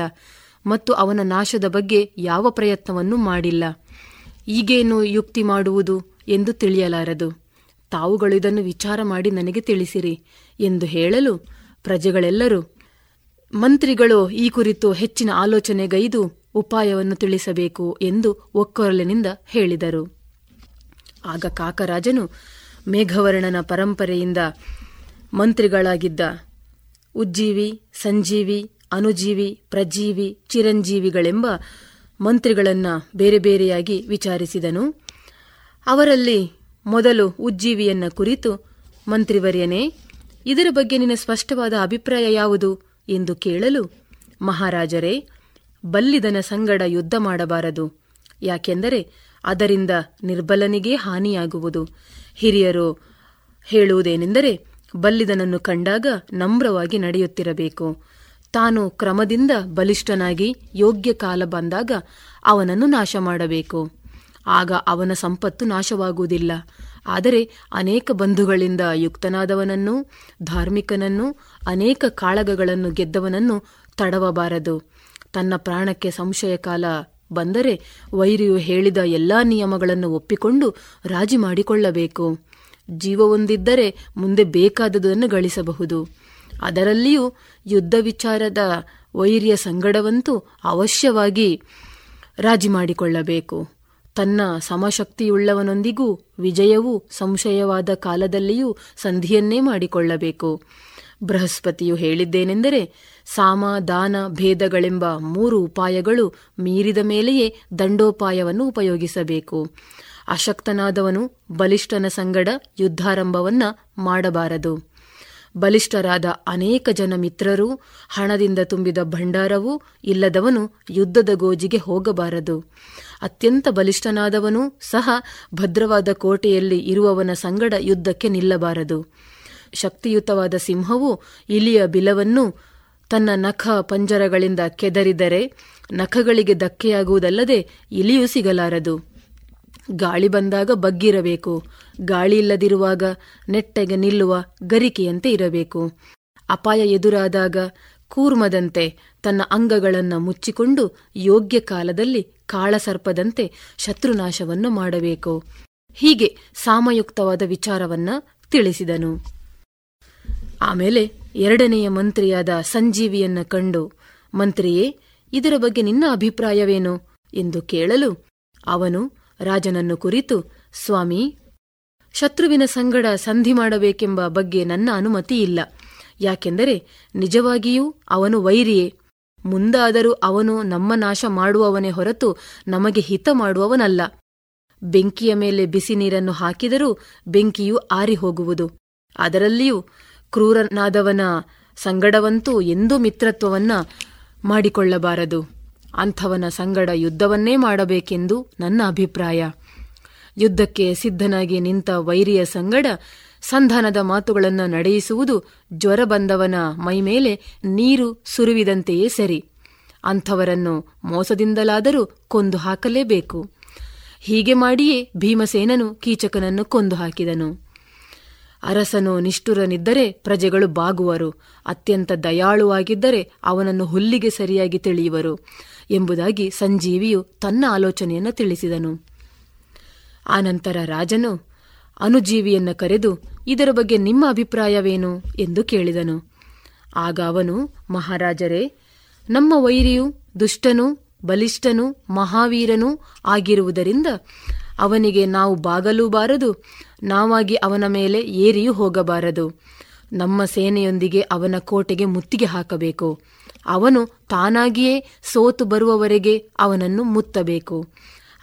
ಮತ್ತು ಅವನ ನಾಶದ ಬಗ್ಗೆ ಯಾವ ಪ್ರಯತ್ನವನ್ನು ಮಾಡಿಲ್ಲ. ಈಗೇನು ಯುಕ್ತಿ ಮಾಡುವುದು ಎಂದು ತಿಳಿಯಲಾರದು. ತಾವುಗಳು ಇದನ್ನು ವಿಚಾರ ಮಾಡಿ ನನಗೆ ತಿಳಿಸಿರಿ ಎಂದು ಹೇಳಲು ಪ್ರಜೆಗಳೆಲ್ಲರೂ, ಮಂತ್ರಿಗಳು, ಈ ಕುರಿತು ಹೆಚ್ಚಿನ ಆಲೋಚನೆಗೈದು ಉಪಾಯವನ್ನು ತಿಳಿಸಬೇಕು ಎಂದು ಒಕ್ಕೊರಲಿನಿಂದ ಹೇಳಿದರು. ಆಗ ಕಾಕರಾಜನು ಮೇಘವರ್ಣನ ಪರಂಪರೆಯಿಂದ ಮಂತ್ರಿಗಳಾಗಿದ್ದ ಉಜ್ಜೀವಿ, ಸಂಜೀವಿ, ಅನುಜೀವಿ, ಪ್ರಜೀವಿ, ಚಿರಂಜೀವಿಗಳೆಂಬ ಮಂತ್ರಿಗಳನ್ನು ಬೇರೆ ಬೇರೆಯಾಗಿ ವಿಚಾರಿಸಿದನು. ಅವರಲ್ಲಿ ಮೊದಲು ಉಜ್ಜೀವಿಯನ್ನ ಕುರಿತು, ಮಂತ್ರಿವರ್ಯನೇ, ಇದರ ಬಗ್ಗೆ ನಿನ್ನ ಸ್ಪಷ್ಟವಾದ ಅಭಿಪ್ರಾಯ ಯಾವುದು? ಎಂದು ಕೇಳಲು, ಮಹಾರಾಜರೇ, ಬಲ್ಲಿದನ ಸಂಗಡ ಯುದ್ಧ ಮಾಡಬಾರದು. ಯಾಕೆಂದರೆ ಅದರಿಂದ ನಿರ್ಬಲನಿಗೇ ಹಾನಿಯಾಗುವುದು. ಹಿರಿಯರು ಹೇಳುವುದೇನೆಂದರೆ, ಬಲ್ಲಿದನನ್ನು ಕಂಡಾಗ ನಮ್ರವಾಗಿ ನಡೆಯುತ್ತಿರಬೇಕು. ತಾನು ಕ್ರಮದಿಂದ ಬಲಿಷ್ಠನಾಗಿ ಯೋಗ್ಯ ಕಾಲ ಬಂದಾಗ ಅವನನ್ನು ನಾಶ ಮಾಡಬೇಕು ಆಗ ಅವನ ಸಂಪತ್ತು ನಾಶವಾಗುವುದಿಲ್ಲ. ಆದರೆ ಅನೇಕ ಬಂಧುಗಳಿಂದ ಯುಕ್ತನಾದವನನ್ನು, ಧಾರ್ಮಿಕನನ್ನು, ಅನೇಕ ಕಾಳಗಗಳನ್ನು ಗೆದ್ದವನನ್ನು ತಡವಬಾರದು. ತನ್ನ ಪ್ರಾಣಕ್ಕೆ ಸಂಶಯ ಕಾಲ ಬಂದರೆ ವೈರಿಯು ಹೇಳಿದ ಎಲ್ಲಾ ನಿಯಮಗಳನ್ನು ಒಪ್ಪಿಕೊಂಡು ರಾಜಿ ಮಾಡಿಕೊಳ್ಳಬೇಕು. ಜೀವವೊಂದಿದ್ದರೆ ಮುಂದೆ ಬೇಕಾದುದನ್ನು ಗಳಿಸಬಹುದು. ಅದರಲ್ಲಿಯೂ ಯುದ್ಧ ವಿಚಾರದ ವೈರ್ಯ ಸಂಗಡವಂತೂ ಅವಶ್ಯವಾಗಿ ರಾಜಿ ಮಾಡಿಕೊಳ್ಳಬೇಕು. ತನ್ನ ಸಮಶಕ್ತಿಯುಳ್ಳವನೊಂದಿಗೂ ವಿಜಯವು ಸಂಶಯವಾದ ಕಾಲದಲ್ಲಿಯೂ ಸಂಧಿಯನ್ನೇ ಮಾಡಿಕೊಳ್ಳಬೇಕು. ಬೃಹಸ್ಪತಿಯು ಹೇಳಿದ್ದೇನೆಂದರೆ ಸಾಮ ದಾನ ಭೇದಗಳೆಂಬ ಮೂರು ಉಪಾಯಗಳು ಮೀರಿದ ಮೇಲೆಯೇ ದಂಡೋಪಾಯವನ್ನು ಉಪಯೋಗಿಸಬೇಕು. ಅಶಕ್ತನಾದವನು ಬಲಿಷ್ಠನ ಸಂಗಡ ಯುದ್ಧಾರಂಭವನ್ನ ಮಾಡಬಾರದು. ಬಲಿಷ್ಠರಾದ ಅನೇಕ ಜನ ಮಿತ್ರರು, ಹಣದಿಂದ ತುಂಬಿದ ಭಂಡಾರವೂ ಇಲ್ಲದವನು ಯುದ್ಧದ ಗೋಜಿಗೆ ಹೋಗಬಾರದು. ಅತ್ಯಂತ ಬಲಿಷ್ಠನಾದವನೂ ಸಹ ಭದ್ರವಾದ ಕೋಟೆಯಲ್ಲಿ ಇರುವವನ ಸಂಗಡ ಯುದ್ಧಕ್ಕೆ ನಿಲ್ಲಬಾರದು. ಶಕ್ತಿಯುತವಾದ ಸಿಂಹವು ಇಲಿಯ ಬಿಲವನ್ನು ತನ್ನ ನಖ ಪಂಜರಗಳಿಂದ ಕೆದರಿದರೆ ನಖಗಳಿಗೆ ಧಕ್ಕೆಯಾಗುವುದಲ್ಲದೆ ಇಲಿಯೂ ಸಿಗಲಾರದು. ಗಾಳಿ ಬಂದಾಗ ಬಗ್ಗಿರಬೇಕು. ಗಾಳಿ ಇಲ್ಲದಿರುವಾಗ ನೆಟ್ಟಗೆ ನಿಲ್ಲುವ ಗರಿಕೆಯಂತೆ ಇರಬೇಕು. ಅಪಾಯ ಎದುರಾದಾಗ ಕೂರ್ಮದಂತೆ ತನ್ನ ಅಂಗಗಳನ್ನು ಮುಚ್ಚಿಕೊಂಡು ಯೋಗ್ಯ ಕಾಲದಲ್ಲಿ ಕಾಳಸರ್ಪದಂತೆ ಶತ್ರುನಾಶವನ್ನು ಮಾಡಬೇಕು. ಹೀಗೆ ಸಾಮಯುಕ್ತವಾದ ವಿಚಾರವನ್ನ ತಿಳಿಸಿದನು. ಆಮೇಲೆ ಎರಡನೆಯ ಮಂತ್ರಿಯಾದ ಸಂಜೀವಿಯನ್ನ ಕಂಡು, ಮಂತ್ರಿಯೇ, ಇದರ ಬಗ್ಗೆ ನಿನ್ನ ಅಭಿಪ್ರಾಯವೇನು? ಎಂದು ಕೇಳಲು ಅವನು ರಾಜನನ್ನು ಕುರಿತು, ಸ್ವಾಮಿ, ಶತ್ರುವಿನ ಸಂಗಡ ಸಂಧಿ ಮಾಡಬೇಕೆಂಬ ಬಗ್ಗೆ ನನ್ನ ಅನುಮತಿ ಇಲ್ಲ ಯಾಕೆಂದರೆ ನಿಜವಾಗಿಯೂ ಅವನು ವೈರಿಯೇ. ಮುಂದಾದರೂ ಅವನು ನಮ್ಮ ನಾಶ ಮಾಡುವವನೇ ಹೊರತು ನಮಗೆ ಹಿತ ಮಾಡುವವನಲ್ಲ. ಬೆಂಕಿಯ ಮೇಲೆ ಬಿಸಿ ನೀರನ್ನು ಹಾಕಿದರೂ ಬೆಂಕಿಯು ಆರಿ ಹೋಗುವುದು ಅದರಲ್ಲಿಯೂ ಕ್ರೂರನಾದವನ ಸಂಗಡವಂತೂ ಎಂದೂ ಮಿತ್ರತ್ವವನ್ನ ಮಾಡಿಕೊಳ್ಳಬಾರದು. ಅಂಥವನ ಸಂಗಡ ಯುದ್ಧವನ್ನೇ ಮಾಡಬೇಕೆಂದು ನನ್ನ ಅಭಿಪ್ರಾಯ. ಯುದ್ಧಕ್ಕೆ ಸಿದ್ಧನಾಗಿ ನಿಂತ ವೈರಿಯ ಸಂಗಡ ಸಂಧಾನದ ಮಾತುಗಳನ್ನು ನಡೆಯಿಸುವುದು ಜ್ವರ ಬಂದವನ ಮೈಮೇಲೆ ನೀರು ಸುರುವಿದಂತೆಯೇ ಸರಿ. ಅಂಥವರನ್ನು ಮೋಸದಿಂದಲಾದರೂ ಕೊಂದು ಹಾಕಲೇಬೇಕು ಹೀಗೆ ಮಾಡಿಯೇ ಭೀಮಸೇನನು ಕೀಚಕನನ್ನು ಕೊಂದು ಹಾಕಿದನು ಅರಸನು ನಿಷ್ಠುರನಿದ್ದರೆ ಪ್ರಜೆಗಳು ಬಾಗುವರು. ಅತ್ಯಂತ ದಯಾಳುವಾಗಿದ್ದರೆ ಅವನನ್ನು ಹುಲ್ಲಿಗೆ ಸರಿಯಾಗಿ ತಿಳಿಯುವರು ಎಂಬುದಾಗಿ ಸಂಜೀವಿಯು ತನ್ನ ಆಲೋಚನೆಯನ್ನು ತಿಳಿಸಿದನು. ಆನಂತರ ರಾಜನು, ಅನುಜೀವಿಯನ್ನು ಕರೆದು ಇದರ ಬಗ್ಗೆ ನಿಮ್ಮ ಅಭಿಪ್ರಾಯವೇನು? ಎಂದು ಕೇಳಿದನು. ಆಗ ಅವನು, ಮಹಾರಾಜರೇ, ನಮ್ಮ ವೈರಿಯು ದುಷ್ಟನು, ಬಲಿಷ್ಠನು, ಮಹಾವೀರನೂ ಆಗಿರುವುದರಿಂದ ಅವನಿಗೆ ನಾವು ಬಾಗಲೂಬಾರದು, ನಾವಾಗಿ ಅವನ ಮೇಲೆ ಏರಿಯೂ ಹೋಗಬಾರದು. ನಮ್ಮ ಸೇನೆಯೊಂದಿಗೆ ಅವನ ಕೋಟೆಗೆ ಮುತ್ತಿಗೆ ಹಾಕಬೇಕು. ಅವನು ತಾನಾಗಿಯೇ ಸೋತು ಬರುವವರೆಗೆ ಅವನನ್ನು ಮುತ್ತಬೇಕು.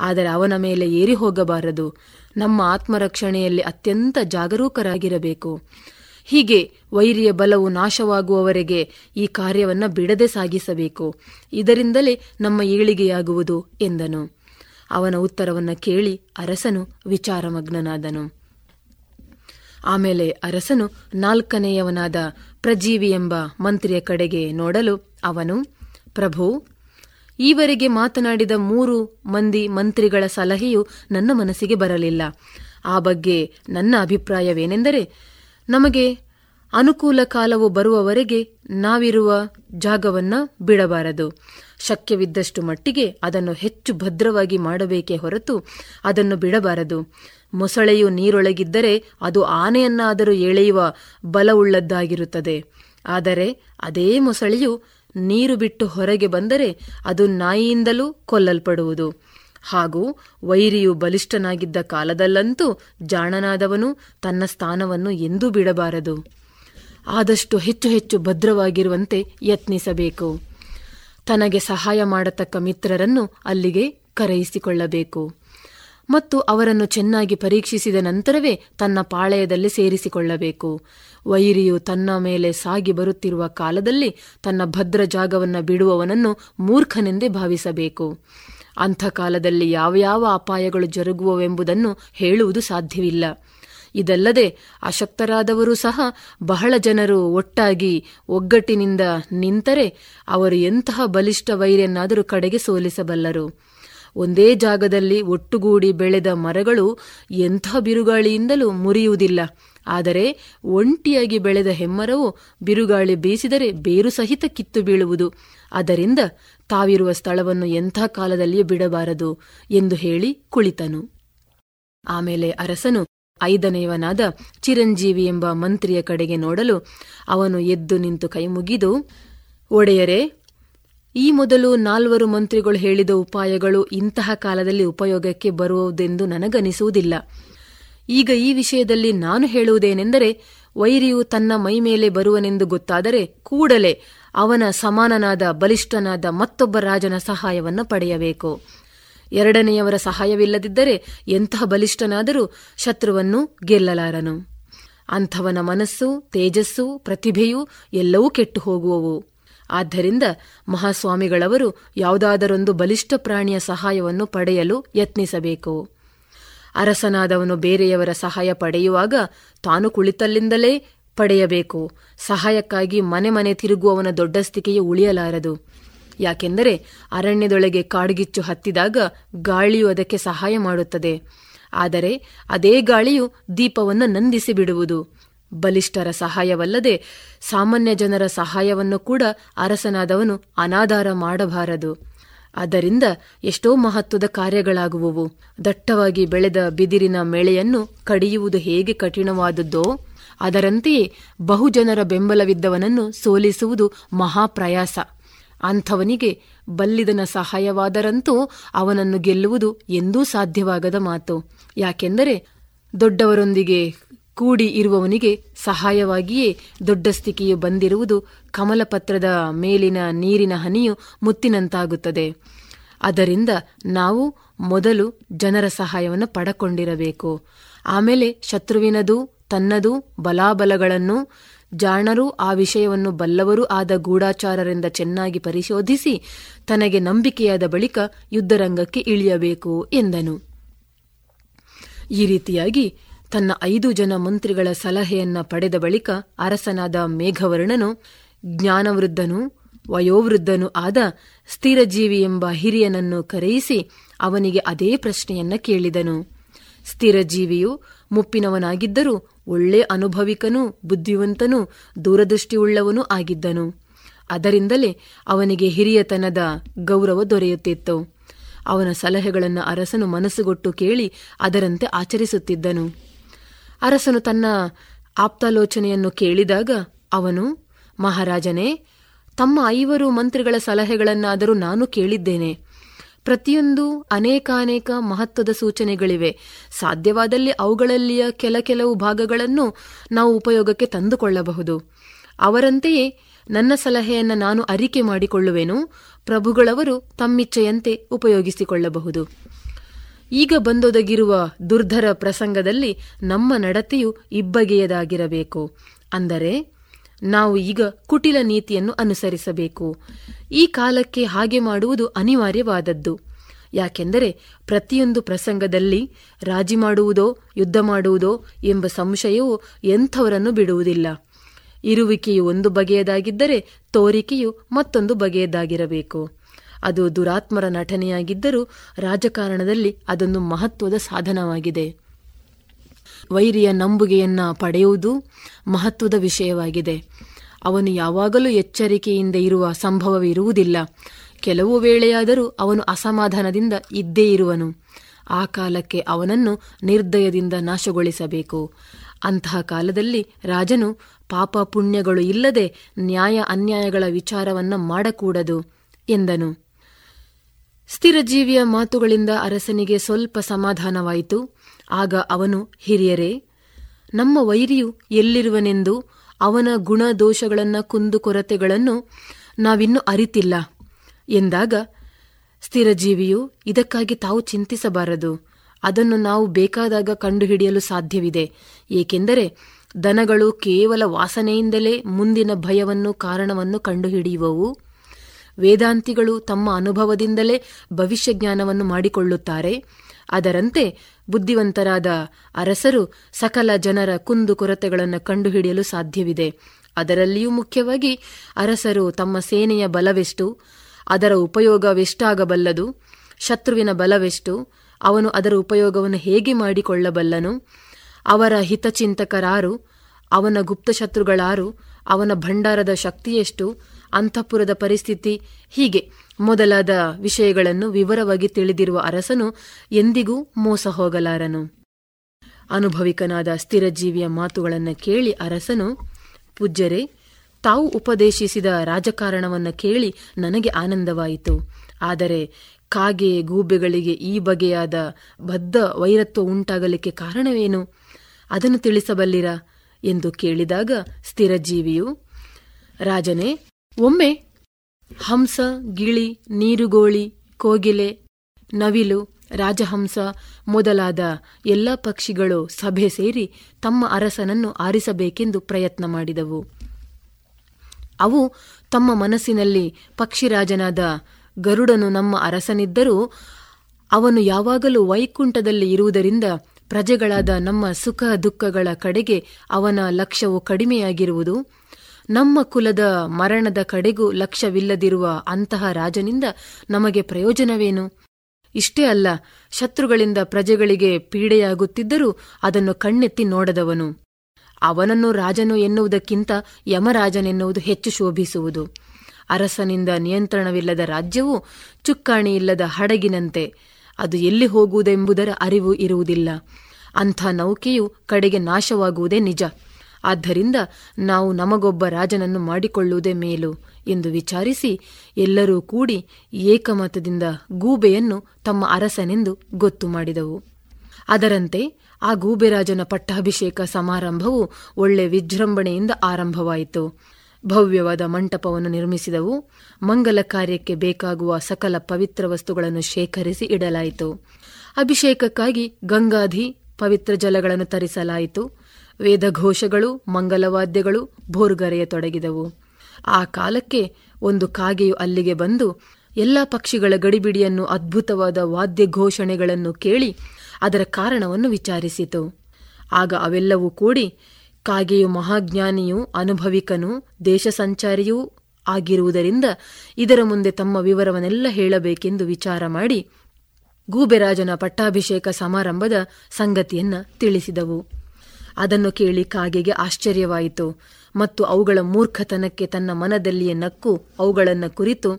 ಆದರೆ ಅವನ ಮೇಲೆ ಏರಿ ಹೋಗಬಾರದು. ನಮ್ಮ ಆತ್ಮರಕ್ಷಣೆಯಲ್ಲಿ ಅತ್ಯಂತ ಜಾಗರೂಕರಾಗಿರಬೇಕು. ಹೀಗೆ ವೈರಿಯ ಬಲವು ನಾಶವಾಗುವವರೆಗೆ ಈ ಕಾರ್ಯವನ್ನು ಬಿಡದೆ ಸಾಗಿಸಬೇಕು. ಇದರಿಂದಲೇ ನಮ್ಮ ಏಳಿಗೆಯಾಗುವುದು ಎಂದನು. ಅವನ ಉತ್ತರವನ್ನು ಕೇಳಿ ಅರಸನು ವಿಚಾರಮಗ್ನನಾದನು. ಆಮೇಲೆ ಅರಸನು ನಾಲ್ಕನೆಯವನಾದ ಪ್ರಜೀವಿ ಎಂಬ ಮಂತ್ರಿಯ ಕಡೆಗೆ ನೋಡಲು ಅವನು, ಪ್ರಭು, ಈವರೆಗೆ ಮಾತನಾಡಿದ ಮೂರು ಮಂದಿ ಮಂತ್ರಿಗಳ ಸಲಹೆಯು ನನ್ನ ಮನಸ್ಸಿಗೆ ಬರಲಿಲ್ಲ. ಆ ಬಗ್ಗೆ ನನ್ನ ಅಭಿಪ್ರಾಯವೇನೆಂದರೆ, ನಮಗೆ ಅನುಕೂಲ ಕಾಲವು ಬರುವವರೆಗೆ ನಾವಿರುವ ಜಾಗವನ್ನ ಬಿಡಬಾರದು. ಶಕ್ಯವಿದ್ದಷ್ಟು ಮಟ್ಟಿಗೆ ಅದನ್ನು ಹೆಚ್ಚು ಭದ್ರವಾಗಿ ಮಾಡಬೇಕೇ ಹೊರತು ಅದನ್ನು ಬಿಡಬಾರದು. ಮೊಸಳೆಯು ನೀರೊಳಗಿದ್ದರೆ ಅದು ಆನೆಯನ್ನಾದರೂ ಎಳೆಯುವ ಬಲವುಳ್ಳದ್ದಾಗಿರುತ್ತದೆ. ಆದರೆ ಅದೇ ಮೊಸಳೆಯು ನೀರು ಬಿಟ್ಟು ಹೊರಗೆ ಬಂದರೆ ಅದು ನಾಯಿಯಿಂದಲೂ ಕೊಲ್ಲಲ್ಪಡುವುದು. ಹಾಗೂ ವೈರಿಯು ಬಲಿಷ್ಠನಾಗಿದ್ದ ಕಾಲದಲ್ಲಂತೂ ಜಾಣನಾದವನು ತನ್ನ ಸ್ಥಾನವನ್ನು ಎಂದೂ ಬಿಡಬಾರದು. ಆದಷ್ಟು ಹೆಚ್ಚು ಹೆಚ್ಚು ಭದ್ರವಾಗಿರುವಂತೆ ಯತ್ನಿಸಬೇಕು. ತನಗೆ ಸಹಾಯ ಮಾಡತಕ್ಕ ಮಿತ್ರರನ್ನು ಅಲ್ಲಿಗೆ ಕರೆಯಿಸಿಕೊಳ್ಳಬೇಕು. ಮತ್ತು ಅವರನ್ನು ಚೆನ್ನಾಗಿ ಪರೀಕ್ಷಿಸಿದ ನಂತರವೇ ತನ್ನ ಪಾಳೆಯದಲ್ಲಿ ಸೇರಿಸಿಕೊಳ್ಳಬೇಕು. ವೈರಿಯು ತನ್ನ ಮೇಲೆ ಸಾಗಿ ಬರುತ್ತಿರುವ ಕಾಲದಲ್ಲಿ ತನ್ನ ಭದ್ರ ಜಾಗವನ್ನು ಬಿಡುವವನನ್ನು ಮೂರ್ಖನೆಂದೇ ಭಾವಿಸಬೇಕು. ಅಂಥ ಕಾಲದಲ್ಲಿ ಯಾವ ಯಾವ ಅಪಾಯಗಳು ಜರುಗುವವೆಂಬುದನ್ನು ಹೇಳುವುದು ಸಾಧ್ಯವಿಲ್ಲ. ಇದಲ್ಲದೆ ಅಶಕ್ತರಾದವರೂ ಸಹ ಬಹಳ ಜನರು ಒಟ್ಟಾಗಿ ಒಗ್ಗಟ್ಟಿನಿಂದ ನಿಂತರೆ ಅವರು ಎಂತಹ ಬಲಿಷ್ಠ ವೈರ್ಯನ್ನಾದರೂ ಕಡೆಗೆ ಸೋಲಿಸಬಲ್ಲರು. ಒಂದೇ ಜಾಗದಲ್ಲಿ ಒಟ್ಟುಗೂಡಿ ಬೆಳೆದ ಮರಗಳು ಎಂಥ ಬಿರುಗಾಳಿಯಿಂದಲೂ ಮುರಿಯುವುದಿಲ್ಲ. ಆದರೆ ಒಂಟಿಯಾಗಿ ಬೆಳೆದ ಹೆಮ್ಮರವು ಬಿರುಗಾಳಿ ಬೀಸಿದರೆ ಬೇರು ಸಹಿತ ಕಿತ್ತು ಬೀಳುವುದು. ಅದರಿಂದ ತಾವಿರುವ ಸ್ಥಳವನ್ನು ಎಂಥ ಕಾಲದಲ್ಲಿಯೂ ಬಿಡಬಾರದು ಎಂದು ಹೇಳಿ ಕುಳಿತನು. ಆಮೇಲೆ ಅರಸನು ಐದನೆಯವನಾದ ಚಿರಂಜೀವಿ ಎಂಬ ಮಂತ್ರಿಯ ಕಡೆಗೆ ನೋಡಲು ಅವನು ಎದ್ದು ನಿಂತು ಕೈಮುಗಿದು ಒಡೆಯರೆ, ಈ ಮೊದಲು ನಾಲ್ವರು ಮಂತ್ರಿಗಳು ಹೇಳಿದ ಉಪಾಯಗಳು ಇಂತಹ ಕಾಲದಲ್ಲಿ ಉಪಯೋಗಕ್ಕೆ ಬರುವುದೆಂದು ನನಗನಿಸುವುದಿಲ್ಲ. ಈಗ ಈ ವಿಷಯದಲ್ಲಿ ನಾನು ಹೇಳುವುದೇನೆಂದರೆ, ವೈರಿಯು ತನ್ನ ಮೈಮೇಲೆ ಬರುವನೆಂದು ಗೊತ್ತಾದರೆ ಕೂಡಲೇ ಅವನ ಸಮಾನನಾದ, ಬಲಿಷ್ಠನಾದ ಮತ್ತೊಬ್ಬ ರಾಜನ ಸಹಾಯವನ್ನು ಪಡೆಯಬೇಕು. ಎರಡನೆಯವರ ಸಹಾಯವಿಲ್ಲದಿದ್ದರೆ ಎಂತಹ ಬಲಿಷ್ಠನಾದರೂ ಶತ್ರುವನ್ನು ಗೆಲ್ಲಲಾರನು. ಅಂಥವನ ಮನಸ್ಸು, ತೇಜಸ್ಸು, ಪ್ರತಿಭೆಯು ಎಲ್ಲವೂ ಕೆಟ್ಟು ಹೋಗುವವು ಆದ್ದರಿಂದ ಮಹಾಸ್ವಾಮಿಗಳವರು ಯಾವುದಾದರೊಂದು ಬಲಿಷ್ಠ ಪ್ರಾಣಿಯ ಸಹಾಯವನ್ನು ಪಡೆಯಲು ಯತ್ನಿಸಬೇಕು. ಅರಸನಾದವನು ಬೇರೆಯವರ ಸಹಾಯ ಪಡೆಯುವಾಗ ತಾನು ಕುಳಿತಲ್ಲಿಂದಲೇ ಪಡೆಯಬೇಕು. ಸಹಾಯಕ್ಕಾಗಿ ಮನೆ ಮನೆ ತಿರುಗುವವನ ದೊಡ್ಡಸ್ತಿಕೆಯು ಉಳಿಯಲಾರದು. ಯಾಕೆಂದರೆ ಅರಣ್ಯದೊಳಗೆ ಕಾಡ್ಗಿಚ್ಚು ಹತ್ತಿದಾಗ ಗಾಳಿಯು ಅದಕ್ಕೆ ಸಹಾಯ ಮಾಡುತ್ತದೆ. ಆದರೆ ಅದೇ ಗಾಳಿಯು ದೀಪವನ್ನು ನಂದಿಸಿ ಬಿಡುವುದು ಬಲಿಷ್ಠರ ಸಹಾಯವಲ್ಲದೆ ಸಾಮಾನ್ಯ ಜನರ ಸಹಾಯವನ್ನು ಕೂಡ ಅರಸನಾದವನು ಅನಾಧಾರ ಮಾಡಬಾರದು. ಅದರಿಂದ ಎಷ್ಟೋ ಮಹತ್ವದ ಕಾರ್ಯಗಳಾಗುವವು. ದಟ್ಟವಾಗಿ ಬೆಳೆದ ಬಿದಿರಿನ ಮೇಳೆಯನ್ನು ಕಡಿಯುವುದು ಹೇಗೆ ಕಠಿಣವಾದದ್ದೋ, ಅದರಂತೆಯೇ ಬಹುಜನರ ಬೆಂಬಲವಿದ್ದವನನ್ನು ಸೋಲಿಸುವುದು ಮಹಾಪ್ರಯಾಸ. ಅಂಥವನಿಗೆ ಬಲ್ಲಿದನ ಸಹಾಯವಾದರಂತೂ ಅವನನ್ನು ಗೆಲ್ಲುವುದು ಎಂದೂ ಸಾಧ್ಯವಾಗದ ಮಾತು. ಯಾಕೆಂದರೆ ದೊಡ್ಡವರೊಂದಿಗೆ ಕೂಡಿ ಇರುವವನಿಗೆ ಸಹಾಯವಾಗಿಯೇ ದೊಡ್ಡ ಸ್ಥಿತಿಯು ಬಂದಿರುವುದು ಕಮಲಪತ್ರದ ಮೇಲಿನ ನೀರಿನ ಹನಿಯು ಮುತ್ತಿನಂತಾಗುತ್ತದೆ. ಅದರಿಂದ ನಾವು ಮೊದಲು ಜನರ ಸಹಾಯವನ್ನು ಪಡಕೊಂಡಿರಬೇಕು. ಆಮೇಲೆ ಶತ್ರುವಿನದು ತನ್ನದು ಬಲಾಬಲಗಳನ್ನು ಜಾಣರೂ ಆ ವಿಷಯವನ್ನು ಬಲ್ಲವರೂ ಆದ ಗೂಢಾಚಾರರಿಂದ ಚೆನ್ನಾಗಿ ಪರಿಶೋಧಿಸಿ ತನಗೆ ನಂಬಿಕೆಯಾದ ಬಳಿಕ ಯುದ್ಧರಂಗಕ್ಕೆ ಇಳಿಯಬೇಕು ಎಂದನು. ಈ ರೀತಿಯಾಗಿ ತನ್ನ ಐದು ಜನ ಮಂತ್ರಿಗಳ ಸಲಹೆಯನ್ನ ಪಡೆದ ಬಳಿಕ ಅರಸನಾದ ಮೇಘವರ್ಣನು, ಜ್ಞಾನವೃದ್ಧನು, ವಯೋವೃದ್ಧನೂ ಆದ ಸ್ಥಿರಜೀವಿ ಎಂಬ ಹಿರಿಯನನ್ನು ಕರೆಯಿಸಿ ಅವನಿಗೆ ಅದೇ ಪ್ರಶ್ನೆಯನ್ನ ಕೇಳಿದನು. ಸ್ಥಿರಜೀವಿಯು ಮುಪ್ಪಿನವನಾಗಿದ್ದರೂ ಒಳ್ಳೆ ಅನುಭವಿಕನೂ, ಬುದ್ಧಿವಂತನೂ, ದೂರದೃಷ್ಟಿಯುಳ್ಳವನೂ ಆಗಿದ್ದನು. ಅದರಿಂದಲೇ ಅವನಿಗೆ ಹಿರಿಯತನದ ಗೌರವ ದೊರೆಯುತ್ತಿತ್ತು. ಅವನ ಸಲಹೆಗಳನ್ನು ಅರಸನು ಮನಸ್ಸುಗೊಟ್ಟು ಕೇಳಿ ಅದರಂತೆ ಆಚರಿಸುತ್ತಿದ್ದನು. ಅರಸನು ತನ್ನ ಆಪ್ತಾಲೋಚನೆಯನ್ನು ಕೇಳಿದಾಗ ಅವನು, ಮಹಾರಾಜನೇ, ತಮ್ಮ ಐವರು ಮಂತ್ರಿಗಳ ಸಲಹೆಗಳನ್ನಾದರೂ ನಾನು ಕೇಳಿದ್ದೇನೆ. ಪ್ರತಿಯೊಂದು ಅನೇಕಾನೇಕ ಮಹತ್ವದ ಸೂಚನೆಗಳಿವೆ. ಸಾಧ್ಯವಾದಲ್ಲಿ ಅವುಗಳಲ್ಲಿಯ ಕೆಲ ಕೆಲವು ಭಾಗಗಳನ್ನು ನಾವು ಉಪಯೋಗಕ್ಕೆ ತಂದುಕೊಳ್ಳಬಹುದು. ಅವರಂತೆಯೇ ನನ್ನ ಸಲಹೆಯನ್ನು ನಾನು ಅರಿಕೆ ಮಾಡಿಕೊಳ್ಳುವೆನು. ಪ್ರಭುಗಳವರು ತಮ್ಮಿಚ್ಛೆಯಂತೆ ಉಪಯೋಗಿಸಿಕೊಳ್ಳಬಹುದು. ಈಗ ಬಂದೊದಗಿರುವ ದುರ್ಧರ ಪ್ರಸಂಗದಲ್ಲಿ ನಮ್ಮ ನಡತೆಯು ಇಬ್ಬಗೆಯದಾಗಿರಬೇಕು. ಅಂದರೆ ನಾವು ಈಗ ಕುಟಿಲ ನೀತಿಯನ್ನು ಅನುಸರಿಸಬೇಕು. ಈ ಕಾಲಕ್ಕೆ ಹಾಗೆ ಮಾಡುವುದು ಅನಿವಾರ್ಯವಾದದ್ದು. ಯಾಕೆಂದರೆ ಪ್ರತಿಯೊಂದು ಪ್ರಸಂಗದಲ್ಲಿ ರಾಜಿ ಮಾಡುವುದೋ, ಯುದ್ಧ ಮಾಡುವುದೋ ಎಂಬ ಸಂಶಯವು ಎಂಥವರನ್ನು ಬಿಡುವುದಿಲ್ಲ. ಇರುವಿಕೆಯು ಒಂದು ಬಗೆಯದಾಗಿದ್ದರೆ ತೋರಿಕೆಯು ಮತ್ತೊಂದು ಬಗೆಯದಾಗಿರಬೇಕು. ಅದು ದುರಾತ್ಮರ ನಟನೆಯಾಗಿದ್ದರೂ ರಾಜಕಾರಣದಲ್ಲಿ ಅದೊಂದು ಮಹತ್ವದ ಸಾಧನವಾಗಿದೆ. ವೈರಿಯ ನಂಬುಗೆಯನ್ನ ಪಡೆಯುವುದು ಮಹತ್ವದ ವಿಷಯವಾಗಿದೆ. ಅವನು ಯಾವಾಗಲೂ ಎಚ್ಚರಿಕೆಯಿಂದ ಇರುವ ಸಂಭವವಿರುವುದಿಲ್ಲ. ಕೆಲವು ವೇಳೆಯಾದರೂ ಅವನು ಅಸಮಾಧಾನದಿಂದ ಇದ್ದೇ ಇರುವನು. ಆ ಕಾಲಕ್ಕೆ ಅವನನ್ನು ನಿರ್ದಯದಿಂದ ನಾಶಗೊಳಿಸಬೇಕು. ಅಂತಹ ಕಾಲದಲ್ಲಿ ರಾಜನು ಪಾಪ ಪುಣ್ಯಗಳು ಇಲ್ಲದೆ ನ್ಯಾಯ ಅನ್ಯಾಯಗಳ ವಿಚಾರವನ್ನ ಮಾಡಕೂಡದು ಎಂದನು. ಸ್ಥಿರಜೀವಿಯ ಮಾತುಗಳಿಂದ ಅರಸನಿಗೆ ಸ್ವಲ್ಪ ಸಮಾಧಾನವಾಯಿತು. ಆಗ ಅವನು, ಹಿರಿಯರೇ, ನಮ್ಮ ವೈರಿಯು ಎಲ್ಲಿರುವನೆಂದು ಅವನ ಗುಣದೋಷಗಳನ್ನ ಕುಂದುಕೊರತೆಗಳನ್ನು ನಾವಿನ್ನೂ ಅರಿತಿಲ್ಲ. ಎಂದಾಗ, ಸ್ಥಿರಜೀವಿಯು ಇದಕ್ಕಾಗಿ ತಾವು ಚಿಂತಿಸಬಾರದು. ಅದನ್ನು ನಾವು ಬೇಕಾದಾಗ ಕಂಡುಹಿಡಿಯಲು ಸಾಧ್ಯವಿದೆ. ಏಕೆಂದರೆ, ದನಗಳು ಕೇವಲ ವಾಸನೆಯಿಂದಲೇ ಮುಂದಿನ ಭಯವನ್ನು, ಕಾರಣವನ್ನು ಕಂಡುಹಿಡಿಯುವವು. ವೇದಾಂತಿಗಳು ತಮ್ಮ ಅನುಭವದಿಂದಲೇ ಭವಿಷ್ಯ ಜ್ಞಾನವನ್ನು ಮಾಡಿಕೊಳ್ಳುತ್ತಾರೆ. ಅದರಂತೆ ಬುದ್ಧಿವಂತರಾದ ಅರಸರು ಸಕಲ ಜನರ ಕುಂದುಕೊರತೆಗಳನ್ನು ಕಂಡುಹಿಡಿಯಲು ಸಾಧ್ಯವಿದೆ. ಅದರಲ್ಲಿಯೂ ಮುಖ್ಯವಾಗಿ ಅರಸರು ತಮ್ಮ ಸೇನೆಯ ಬಲವೆಷ್ಟು, ಅದರ ಉಪಯೋಗವೆಷ್ಟಾಗಬಲ್ಲದು, ಶತ್ರುವಿನ ಬಲವೆಷ್ಟು, ಅವನು ಅದರ ಉಪಯೋಗವನ್ನು ಹೇಗೆ ಮಾಡಿಕೊಳ್ಳಬಲ್ಲನು, ಅವರ ಹಿತಚಿಂತಕರಾರು, ಅವನ ಗುಪ್ತಶತ್ರುಗಳಾರು, ಅವನ ಭಂಡಾರದ ಶಕ್ತಿಯೆಷ್ಟು, ಅಂತಃಪುರದ ಪರಿಸ್ಥಿತಿ ಹೀಗೆ. ಮೊದಲಾದ ವಿಷಯಗಳನ್ನು ವಿವರವಾಗಿ ತಿಳಿದಿರುವ ಅರಸನು ಎಂದಿಗೂ ಮೋಸ ಹೋಗಲಾರನು. ಅನುಭವಿಕನಾದ ಸ್ಥಿರಜೀವಿಯ ಮಾತುಗಳನ್ನು ಕೇಳಿ ಅರಸನು, ಪೂಜ್ಯರೇ, ತಾವು ಉಪದೇಶಿಸಿದ ರಾಜಕಾರಣವನ್ನು ಕೇಳಿ ನನಗೆ ಆನಂದವಾಯಿತು. ಆದರೆ ಕಾಗೆ ಗೂಬೆಗಳಿಗೆ ಈ ಬಗೆಯಾದ ಬದ್ಧ ವೈರತ್ವ ಉಂಟಾಗಲಿಕ್ಕೆ ಕಾರಣವೇನು? ಅದನ್ನು ತಿಳಿಸಬಲ್ಲಿರಾ? ಎಂದು ಕೇಳಿದಾಗ ಸ್ಥಿರಜೀವಿಯು, ರಾಜನೇ, ಒಮ್ಮೆ ಹಂಸ, ಗಿಳಿ, ನೀರುಗೋಳಿ, ಕೋಗಿಲೆ, ನವಿಲು, ರಾಜಹಂಸ ಮೊದಲಾದ ಎಲ್ಲ ಪಕ್ಷಿಗಳು ಸಭೆ ಸೇರಿ ತಮ್ಮ ಅರಸನನ್ನು ಆರಿಸಬೇಕೆಂದು ಪ್ರಯತ್ನ ಮಾಡಿದವು. ಅವು ತಮ್ಮ ಮನಸ್ಸಿನಲ್ಲಿ ಪಕ್ಷಿರಾಜನಾದ ಗರುಡನು ನಮ್ಮ ಅರಸನಿದ್ದರೂ ಅವನು ಯಾವಾಗಲೂ ವೈಕುಂಠದಲ್ಲಿ ಇರುವುದರಿಂದ ಪ್ರಜೆಗಳಾದ ನಮ್ಮ ಸುಖ ದುಃಖಗಳ ಕಡೆಗೆ ಅವನ ಲಕ್ಷ್ಯವು ಕಡಿಮೆಯಾಗಿರುವುದು. ನಮ್ಮ ಕುಲದ ಮರಣದ ಕಡೆಗೂ ಲಕ್ಷ್ಯವಿಲ್ಲದಿರುವ ಅಂತಹ ರಾಜನಿಂದ ನಮಗೆ ಪ್ರಯೋಜನವೇನು? ಇಷ್ಟೇ ಅಲ್ಲ, ಶತ್ರುಗಳಿಂದ ಪ್ರಜೆಗಳಿಗೆ ಪೀಡೆಯಾಗುತ್ತಿದ್ದರೂ ಅದನ್ನು ಕಣ್ಣೆತ್ತಿ ನೋಡದವನು. ಅವನನ್ನು ರಾಜನು ಎನ್ನುವುದಕ್ಕಿಂತ ಯಮರಾಜನೆನ್ನುವುದು ಹೆಚ್ಚು ಶೋಭಿಸುವುದು. ಅರಸನಿಂದ ನಿಯಂತ್ರಣವಿಲ್ಲದ ರಾಜ್ಯವು ಚುಕ್ಕಾಣಿಯಿಲ್ಲದ ಹಡಗಿನಂತೆ. ಅದು ಎಲ್ಲಿ ಹೋಗುವುದೆಂಬುದರ ಅರಿವು ಇರುವುದಿಲ್ಲ. ಅಂಥ ನೌಕೆಯು ಕಡೆಗೆ ನಾಶವಾಗುವುದೇ ನಿಜ. ಆದ್ದರಿಂದ ನಾವು ನಮಗೊಬ್ಬ ರಾಜನನ್ನು ಮಾಡಿಕೊಳ್ಳುವುದೇ ಮೇಲು ಎಂದು ವಿಚಾರಿಸಿ ಎಲ್ಲರೂ ಕೂಡಿ ಏಕಮತದಿಂದ ಗೂಬೆಯನ್ನು ತಮ್ಮ ಅರಸನೆಂದು ಗೊತ್ತು ಮಾಡಿದವು. ಅದರಂತೆ ಆ ಗೂಬೆರಾಜನ ಪಟ್ಟಾಭಿಷೇಕ ಸಮಾರಂಭವು ಒಳ್ಳೆ ವಿಜೃಂಭಣೆಯಿಂದ ಆರಂಭವಾಯಿತು. ಭವ್ಯವಾದ ಮಂಟಪವನ್ನು ನಿರ್ಮಿಸಿದವು. ಮಂಗಲ ಕಾರ್ಯಕ್ಕೆ ಬೇಕಾಗುವ ಸಕಲ ಪವಿತ್ರ ವಸ್ತುಗಳನ್ನು ಶೇಖರಿಸಿ ಇಡಲಾಯಿತು. ಅಭಿಷೇಕಕ್ಕಾಗಿ ಗಂಗಾಧಿ ಪವಿತ್ರ ಜಲಗಳನ್ನು ತರಿಸಲಾಯಿತು. ವೇದಘೋಷಗಳು, ಮಂಗಲವಾದ್ಯಗಳು ಭೋರ್ಗರೆಯತೊಡಗಿದವು ಆ ಕಾಲಕ್ಕೆ ಒಂದು ಕಾಗೆಯು ಅಲ್ಲಿಗೆ ಬಂದು ಎಲ್ಲ ಪಕ್ಷಿಗಳ ಗಡಿಬಿಡಿಯನ್ನು ಅದ್ಭುತವಾದ ವಾದ್ಯ ಘೋಷಣೆಗಳನ್ನು ಕೇಳಿ ಅದರ ಕಾರಣವನ್ನು ವಿಚಾರಿಸಿತು. ಆಗ ಅವೆಲ್ಲವೂ ಕೂಡಿ ಕಾಗೆಯು ಮಹಾಜ್ಞಾನಿಯೂ, ಅನುಭವಿಕನೂ ದೇಶ ಸಂಚಾರಿಯೂ ಆಗಿರುವುದರಿಂದ ಇದರ ಮುಂದೆ ತಮ್ಮ ವಿವರವನ್ನೆಲ್ಲ ಹೇಳಬೇಕೆಂದು ವಿಚಾರ ಮಾಡಿ ಗೂಬೆರಾಜನ ಪಟ್ಟಾಭಿಷೇಕ ಸಮಾರಂಭದ ಸಂಗತಿಯನ್ನ ತಿಳಿಸಿದವು. ಅದನ್ನು ಕೇಳಿ ಕಾಗೆಗೆ ಆಶ್ಚರ್ಯವಾಯಿತು. ಮತ್ತು ಅವುಗಳ ಮೂರ್ಖತನಕ್ಕೆ ತನ್ನ ಮನದಲ್ಲಿಯೇ ನಕ್ಕು ಅವುಗಳನ್ನು ಕುರಿತು,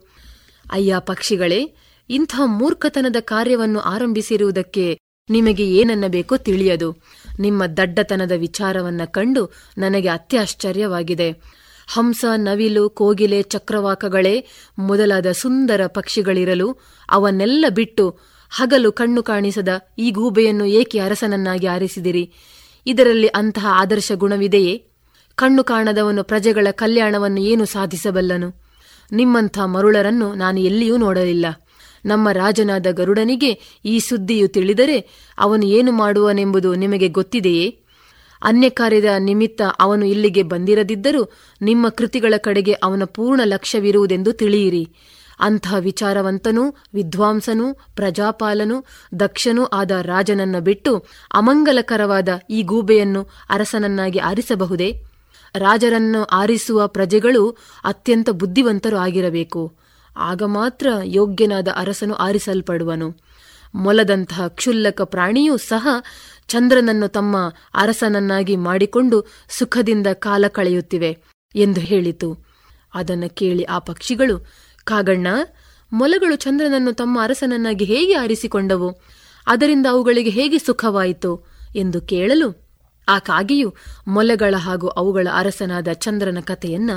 ಅಯ್ಯ ಪಕ್ಷಿಗಳೇ, ಇಂಥ ಮೂರ್ಖತನದ ಕಾರ್ಯವನ್ನು ಆರಂಭಿಸಿರುವುದಕ್ಕೆ ನಿಮಗೆ ಏನನ್ನಬೇಕೋ ತಿಳಿಯದು. ನಿಮ್ಮ ದಡ್ಡತನದ ವಿಚಾರವನ್ನ ಕಂಡು ನನಗೆ ಅತ್ಯಾಶ್ಚರ್ಯವಾಗಿದೆ. ಹಂಸ, ನವಿಲು, ಕೋಗಿಲೆ, ಚಕ್ರವಾಕಗಳೇ, ಮೊದಲಾದ ಸುಂದರ ಪಕ್ಷಿಗಳಿರಲು ಅವನ್ನೆಲ್ಲ ಬಿಟ್ಟು ಹಗಲು ಕಣ್ಣು ಕಾಣಿಸದ ಈ ಗೂಬೆಯನ್ನು ಏಕೆ ಅರಸನನ್ನಾಗಿ ಆರಿಸಿದಿರಿ? ಇದರಲ್ಲಿ ಅಂತಹ ಆದರ್ಶ ಗುಣವಿದೆಯೇ? ಕಣ್ಣು ಕಾಣದವನು ಪ್ರಜೆಗಳ ಕಲ್ಯಾಣವನ್ನು ಏನು ಸಾಧಿಸಬಲ್ಲನು? ನಿಮ್ಮಂಥ ಮರುಳರನ್ನು ನಾನು ಎಲ್ಲಿಯೂ ನೋಡಲಿಲ್ಲ. ನಮ್ಮ ರಾಜನಾದ ಗರುಡನಿಗೆ ಈ ಸುದ್ದಿಯು ತಿಳಿದರೆ ಅವನು ಏನು ಮಾಡುವನೆಂಬುದು ನಿಮಗೆ ಗೊತ್ತಿದೆಯೇ? ಅನ್ಯ ಕಾರ್ಯದ ನಿಮಿತ್ತ ಅವನು ಇಲ್ಲಿಗೆ ಬಂದಿರದಿದ್ದರೂ ನಿಮ್ಮ ಕೃತಿಗಳ ಕಡೆಗೆ ಅವನ ಪೂರ್ಣ ಲಕ್ಷ್ಯವಿರುವುದೆಂದು ತಿಳಿಯಿರಿ. ಅಂತಹ ವಿಚಾರವಂತನೂ, ವಿದ್ವಾಂಸನೂ, ಪ್ರಜಾಪಾಲನೂ, ದಕ್ಷನೂ ಆದ ರಾಜನನ್ನ ಬಿಟ್ಟು ಅಮಂಗಲಕರವಾದ ಈ ಗೂಬೆಯನ್ನು ಅರಸನನ್ನಾಗಿ ಆರಿಸಬಹುದೇ? ರಾಜರನ್ನು ಆರಿಸುವ ಪ್ರಜೆಗಳು ಅತ್ಯಂತ ಬುದ್ಧಿವಂತರು ಆಗಿರಬೇಕು. ಆಗ ಮಾತ್ರ ಯೋಗ್ಯನಾದ ಅರಸನು ಆರಿಸಲ್ಪಡುವನು. ಮೊಲದಂತಹ ಕ್ಷುಲ್ಲಕ ಪ್ರಾಣಿಯೂ ಸಹ ಚಂದ್ರನನ್ನು ತಮ್ಮ ಅರಸನನ್ನಾಗಿ ಮಾಡಿಕೊಂಡು ಸುಖದಿಂದ ಕಾಲ ಕಳೆಯುತ್ತಿವೆ ಎಂದು ಹೇಳಿತು. ಅದನ್ನು ಕೇಳಿ ಆ ಪಕ್ಷಿಗಳು ಕಾಗಣ್ಣ, ಮೊಲಗಳು ಚಂದ್ರನನ್ನು ತಮ್ಮ ಅರಸನನ್ನಾಗಿ ಹೇಗೆ ಆರಿಸಿಕೊಂಡವು? ಅದರಿಂದ ಅವುಗಳಿಗೆ ಹೇಗೆ ಸುಖವಾಯಿತು? ಎಂದು ಕೇಳಲು ಆ ಕಾಗೆಯು ಮೊಲಗಳ ಹಾಗೂ ಅವುಗಳ ಅರಸನಾದ ಚಂದ್ರನ ಕಥೆಯನ್ನ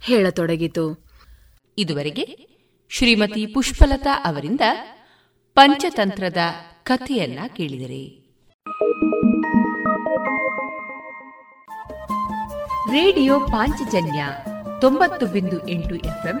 ಹೇಳತೊಡಗಿತು. ಇದುವರೆಗೆ ಶ್ರೀಮತಿ ಪುಷ್ಪಲತಾ ಅವರಿಂದ ಪಂಚತಂತ್ರದ ಕಥೆಯನ್ನ ಕೇಳಿದರೆ. ರೇಡಿಯೋ ಪಾಂಚಜನ್ಯ ತೊಂಬತ್ತು ಬಿಂದು ಎಂಟು ಎಫ್ಎಂ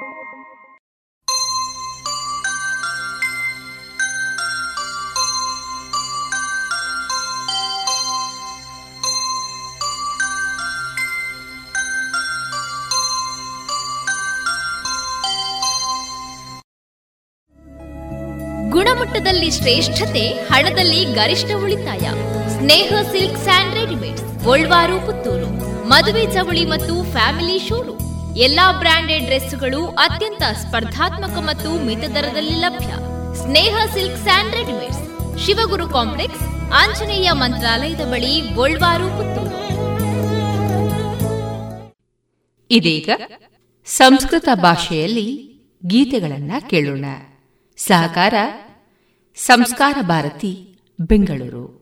ಶ್ರೇಷ್ಠತೆ ಹಣದಲ್ಲಿ ಗರಿಷ್ಠ ಉಳಿತಾಯ. Sneha silks and readymades, Golwar, Puttur. ಮದುವೆ ಚವಳಿ ಮತ್ತು ಫ್ಯಾಮಿಲಿ ಶೋರೂಮ್. ಎಲ್ಲಾ ಬ್ರಾಂಡೆಡ್ ಡ್ರೆಸ್ಗಳು ಅತ್ಯಂತ ಸ್ಪರ್ಧಾತ್ಮಕ ಮತ್ತು ಮಿತ ದರದಲ್ಲಿ ಲಭ್ಯ. Sneha silk sand readymades, Shivaguru complex, Anjaneya ಮಂತ್ರಾಲಯದ ಬಳಿ ಗೋಲ್ವಾರು, ಪುತ್ತೂರು. ಇದೀಗ ಸಂಸ್ಕೃತ ಭಾಷೆಯಲ್ಲಿ ಗೀತೆಗಳನ್ನ ಕೇಳೋಣ. ಸಹಕಾರ ಸಂಸ್ಕಾರ ಭಾರತಿ ಬೆಂಗಳೂರು.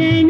சரண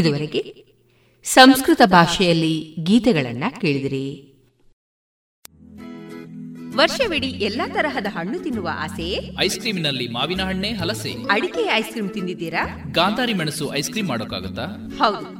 ಇದುವರೆಗೆ ಸಂಸ್ಕೃತ ಭಾಷೆಯಲ್ಲಿ ಗೀತೆಗಳನ್ನ ಕೇಳಿದಿರಿ. ವರ್ಷವಿಡೀ ಎಲ್ಲಾ ತರಹದ ಹಣ್ಣು ತಿನ್ನುವ ಆಸೆಯೇ ಐಸ್ ಕ್ರೀಮಿನಲ್ಲಿ ಮಾವಿನ ಹಣ್ಣೆ ಹಲಸೆ. ಅಡಿಕೆ ಐಸ್ ಕ್ರೀಮ್ ತಿಂದಿದ್ದೀರಾ? ಗಾಂಧಾರಿ ಮೆಣಸು ಐಸ್ ಕ್ರೀಮ್ ಮಾಡೋಕ್ಕಾಗುತ್ತಾ? ಹೌದು.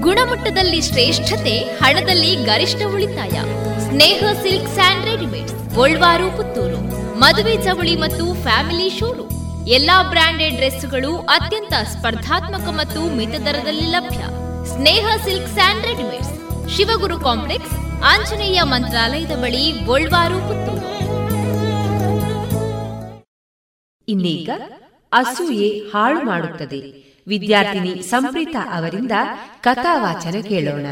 ಗುಣಮಟ್ಟದಲ್ಲಿ ಶ್ರೇಷ್ಠತೆ, ಹಣದಲ್ಲಿ ಗರಿಷ್ಠ ಉಳಿತಾಯ. Sneha silks and readymade Golwar, Puttur. ಮದುವೆ ಚವಳಿ ಮತ್ತು ಫ್ಯಾಮಿಲಿ ಶೋರೂಮ್. ಎಲ್ಲಾ ಬ್ರಾಂಡೆಡ್ ಡ್ರೆಸ್ಗಳು ಅತ್ಯಂತ ಸ್ಪರ್ಧಾತ್ಮಕ ಮತ್ತು ಮಿತದರದಲ್ಲಿ ಲಭ್ಯ. Sneha silk sand readymade Shivaguru complex, Anjaneya ಮಂತ್ರಾಲಯದ ಬಳಿ ಗೋಲ್ವಾರು, ಪುತ್ತೂರು. ಇನ್ನೀಗ ಅಸೂಯೆ ಹಾಳು ಮಾಡುತ್ತದೆ. ವಿದ್ಯಾರ್ಥಿನಿ ಸಂಪ್ರೀತ ಅವರಿಂದ ಕಥಾವಾಚನ ಕೇಳೋಣ.